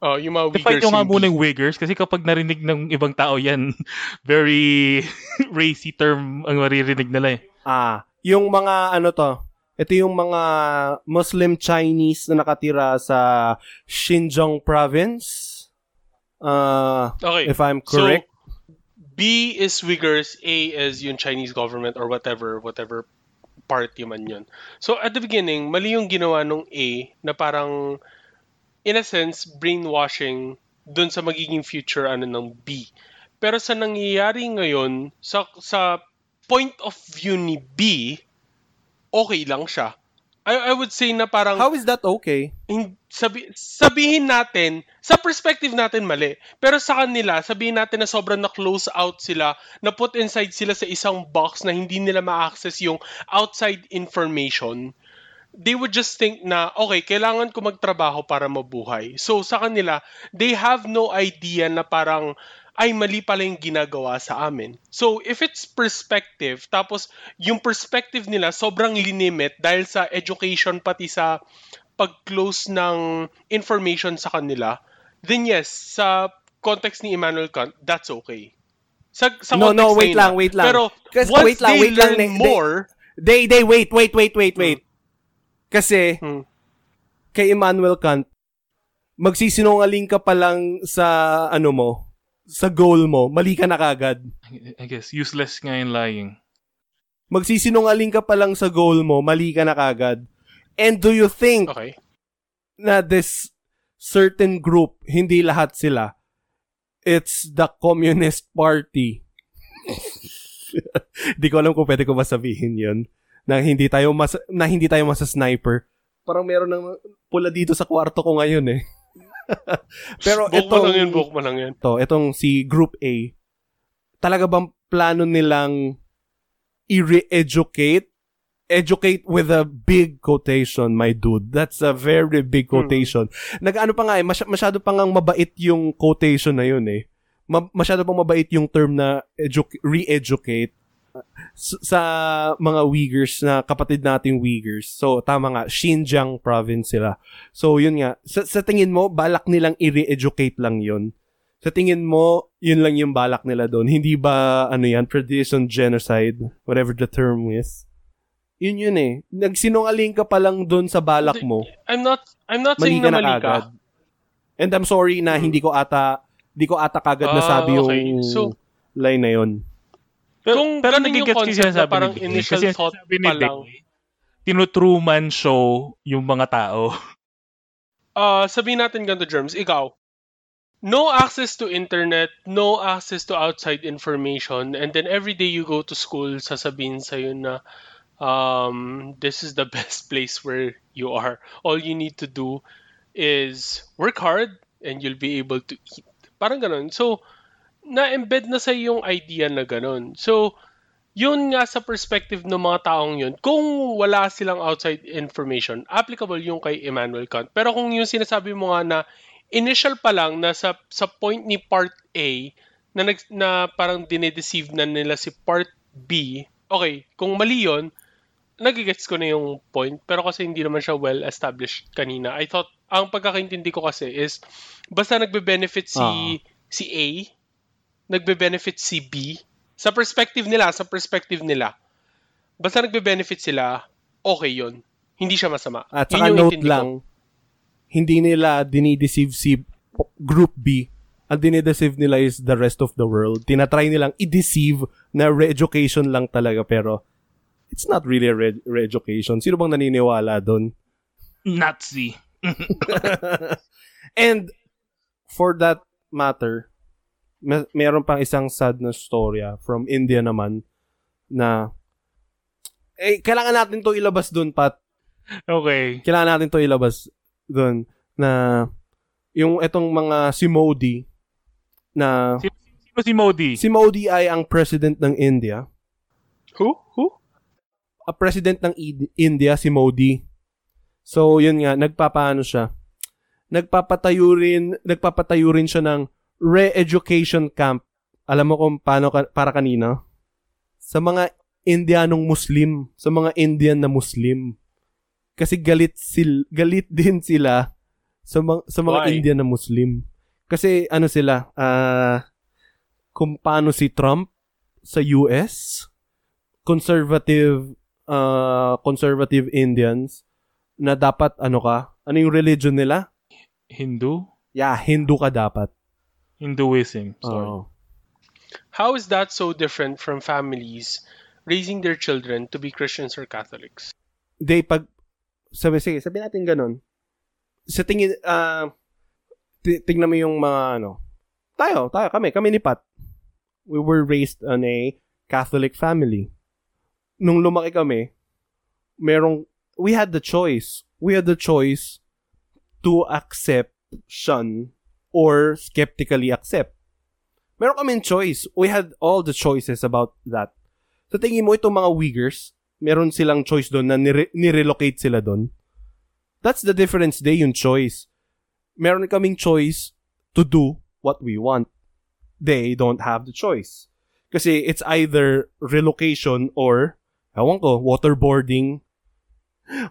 Oh, yung mga Define Uyghurs. nga yung muna B. yung Uyghurs kasi kapag narinig ng ibang tao yan, very racy term ang maririnig nila eh. Ah, yung mga ano to, ito yung mga Muslim Chinese na nakatira sa Xinjiang province. Uh, Okay. if I'm correct. So, B is Uyghurs, A is yung Chinese government or whatever, whatever party man yun. So, at the beginning, mali yung ginawa nung A na parang, in a sense, brainwashing dun sa magiging future ano ng B. Pero sa nangyayari ngayon, sa, sa point of view ni B, okay lang siya. I, I would say na parang How is that okay? hin- sabi, sabihin natin, sa perspective natin mali. Pero sa kanila, sabihin natin na sobrang na-close out sila, na put inside sila sa isang box na hindi nila ma-access yung outside information. They would just think na, okay, kailangan ko magtrabaho para mabuhay. So sa kanila, they have no idea na parang, ay mali pala yung ginagawa sa amin. So if it's perspective, tapos yung perspective nila sobrang linimit dahil sa education pati sa pag-close ng information sa kanila, then yes, sa context ni Immanuel Kant, that's okay. Sa, sa No, no, wait na lang, ah. wait lang. Pero Kasi- once wait lang, they wait lang, learn they- more, They, they, wait, wait, wait, wait, wait. Kasi, Hmm. kay Immanuel Kant, magsisinungaling ka pa lang sa, ano mo, sa goal mo, mali ka na kagad. I guess, useless nga yung lying. Magsisinungaling ka pa lang sa goal mo, mali ka na kagad. And do you think okay. na this certain group, hindi lahat sila, it's the Communist Party. Di ko alam kung pwede ko masabihin yun. Na hindi tayo mas na hindi tayo masa sniper. Parang meron ng pula dito sa kwarto ko ngayon eh. Pero Book mo itong, lang yun, book mo lang yun. to, itong si Group A, talaga bang plano nilang i-re-educate? Educate with a big quotation, my dude. That's a very big quotation. Nag-ano pa nga eh, masy- masyado pa nga mabait yung quotation na yun eh. Ma- masyado pang mabait yung term na edu- re-educate sa mga Uyghurs na kapatid nating Uyghurs. So, tama nga, Xinjiang province sila. So, yun nga. Sa, sa tingin mo, balak nilang i-re-educate lang yun? Sa tingin mo, yun lang yung balak nila doon? Hindi ba, ano yan, tradition genocide? Whatever the term is. Yun yun eh. Nagsinungaling ka pa lang doon sa balak mo. I'm not, I'm not Mali saying na mali ka. And I'm sorry na hindi ko ata, hindi ko ata kagad Ah, nasabi yung okay. So- line na yun. Pero, Kung pero nagigets ko sinasabi ni parang initial Kasi thought sinasabi ni pa lang. tinutruman show yung mga tao. uh, sabihin natin ganito, Germs, ikaw, no access to internet, no access to outside information, and then every day you go to school, sasabihin sa'yo na, um, this is the best place where you are. All you need to do is work hard and you'll be able to eat. Parang ganun. So, na-embed na sa yung idea na ganun. So, yun nga sa perspective ng mga taong yun, kung wala silang outside information, applicable yung kay Immanuel Kant. Pero kung yung sinasabi mo nga na initial pa lang na sa, sa point ni part A na, nag, na parang dinedeceive na nila si part B, okay, kung mali yun, nagigets ko na yung point. Pero kasi hindi naman siya well established kanina. I thought, ang pagkakaintindi ko kasi is, basta nagbe-benefit si, Ah. si A, nagbe-benefit si B, sa perspective nila, sa perspective nila, basta nagbe-benefit sila, okay yon Hindi siya masama. At Yun saka yung note intindi ko. lang, hindi nila dinideceive si Group B. Ang dinideceive nila is the rest of the world. Tinatry nilang i-deceive na re-education lang talaga pero it's not really a re- re-education. Sino bang naniniwala doon? Nazi. And for that matter, may, meron pang isang sad na storya from India naman na eh, kailangan natin to ilabas doon, Pat. Okay. kailangan natin to ilabas doon na yung etong mga si Modi na Sino si Modi? si Modi ay ang president ng India. Who? Who? A president ng India si Modi. So yun nga nagpapaano siya. Nagpapatayo rin nagpapatayo rin siya ng re-education camp. Alam mo kung paano ka, para kanina? Sa mga Indianong Muslim, sa mga Indian na Muslim. Kasi galit sil galit din sila sa mga sa mga Why? Indian na Muslim. Kasi ano sila, ah kung paano si Trump sa US, conservative uh, conservative Indians na dapat ano ka, ano yung religion nila? Hindu? Yeah, Hindu ka dapat. Hinduism. Sorry. Oo. How is that so different from families raising their children to be Christians or Catholics? They pag sabi sige, sabi natin ganun. Sa tingin ah ti- tingnan mo yung mga ano. Tayo, tayo kami, kami ni Pat. We were raised on a Catholic family. Nung lumaki kami, merong we had the choice. We had the choice to accept, shun, or skeptically accept. Meron kaming choice. We had all the choices about that. Sa tingin mo, itong mga Uyghurs, meron silang choice doon na nire- nirelocate sila doon. That's the difference day yung choice. Meron kaming choice to do what we want. They don't have the choice. Kasi it's either relocation or, ewan ko, waterboarding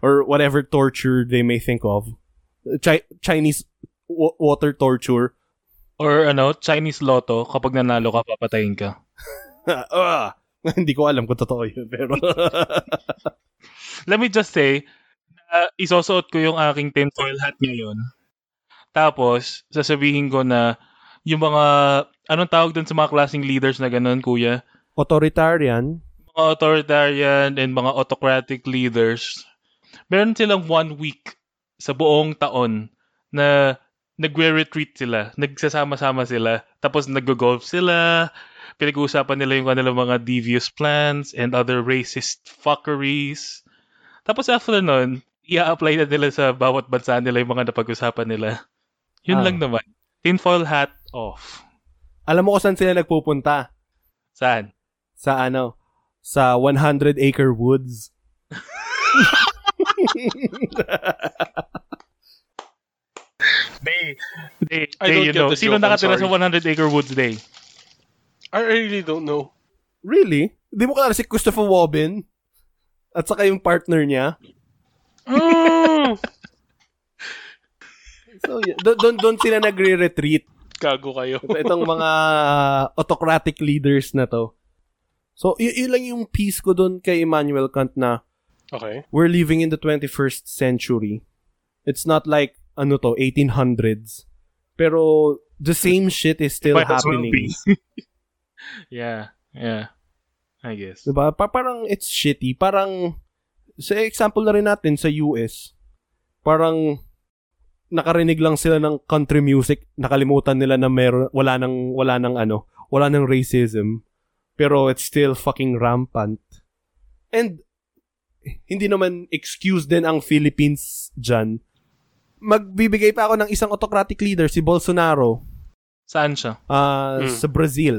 or whatever torture they may think of. Chi- Chinese water torture. Or ano, Chinese lotto, kapag nanalo ka, papatayin ka. Ah, Hindi ko alam kung totoo yun, pero... Let me just say, na isusuot ko yung aking tinfoil hat ngayon. Tapos, sasabihin ko na yung mga, anong tawag dun sa mga klaseng leaders na ganun, kuya? Authoritarian. Mga authoritarian and mga autocratic leaders, meron silang one week sa buong taon na nagre-retreat sila, nagsasama-sama sila, tapos nag-golf sila, pinag-uusapan nila yung kanilang mga devious plans and other racist fuckeries. Tapos after nun, i-apply na nila sa bawat bansa nila yung mga napag-usapan nila. Yun Ah. lang naman. Tinfoil hat off. Alam mo kung saan sila nagpupunta? Saan? Sa ano? Sa 100 Acre Woods. Day. Day, I Day, don't you get know. the Sino nakatira sa sorry. 100 Acre Woods Day? I really don't know. really? Di mo kilala si Christopher Robin? At saka yung partner niya? Mm, So, doon doon doon sila nagre-retreat. Gago kayo. Itong mga autocratic leaders na to. So, y- yun lang yung piece ko doon kay Immanuel Kant na Okay. we're living in the 21st century. It's not like, ano to, 1800s. Pero, the same shit is still happening. yeah, yeah. I guess. Diba? Pa- parang it's shitty. Parang, sa example na rin natin sa US, parang nakarinig lang sila ng country music, nakalimutan nila na meron, wala nang, wala nang ano, wala nang racism. Pero it's still fucking rampant. And, hindi naman excuse din ang Philippines dyan. Magbibigay pa ako ng isang autocratic leader, si Bolsonaro, Saan siya? ah Mm. sa Brazil.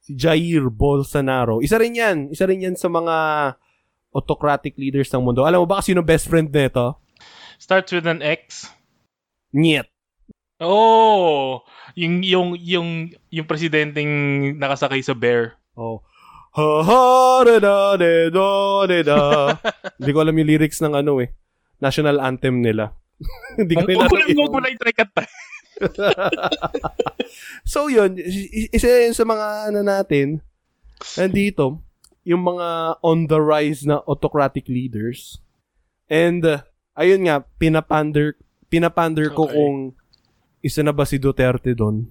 Si Jair Bolsonaro. Isa rin yan. Isa rin yan sa mga autocratic leaders ng mundo. Alam mo ba sino best friend nito? Starts with an X. Niet. Oh, yung yung yung yung presidenteng nakasakay sa bear. Oh. Ha ha da da da da. Hindi ko alam yung lyrics ng ano eh. National anthem nila. Hindi ko Huwag alam mo lang i-try kanta. so yun, isa yun sa mga ano natin, nandito, yung mga on the rise na autocratic leaders. And, uh, ayun nga, pinapander, pinapander ko Okay. kung isa na ba si Duterte doon.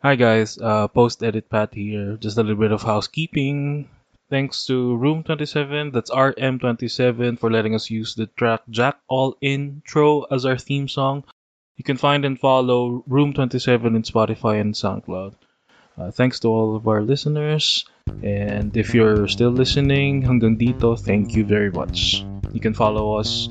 Hi guys, uh, post edit Pat here. Just a little bit of housekeeping. Thanks to Room 27, that's RM27, for letting us use the track Jack All Intro as our theme song. You can find and follow Room 27 in Spotify and SoundCloud. Uh, thanks to all of our listeners. And if you're still listening, hanggang dito, thank you very much. You can follow us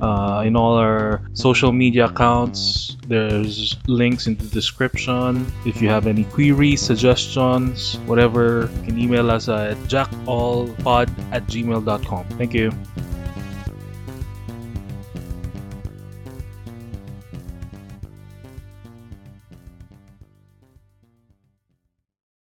uh, in all our social media accounts. There's links in the description. If you have any queries, suggestions, whatever, you can email us at jackallpod at gmail.com. Thank you.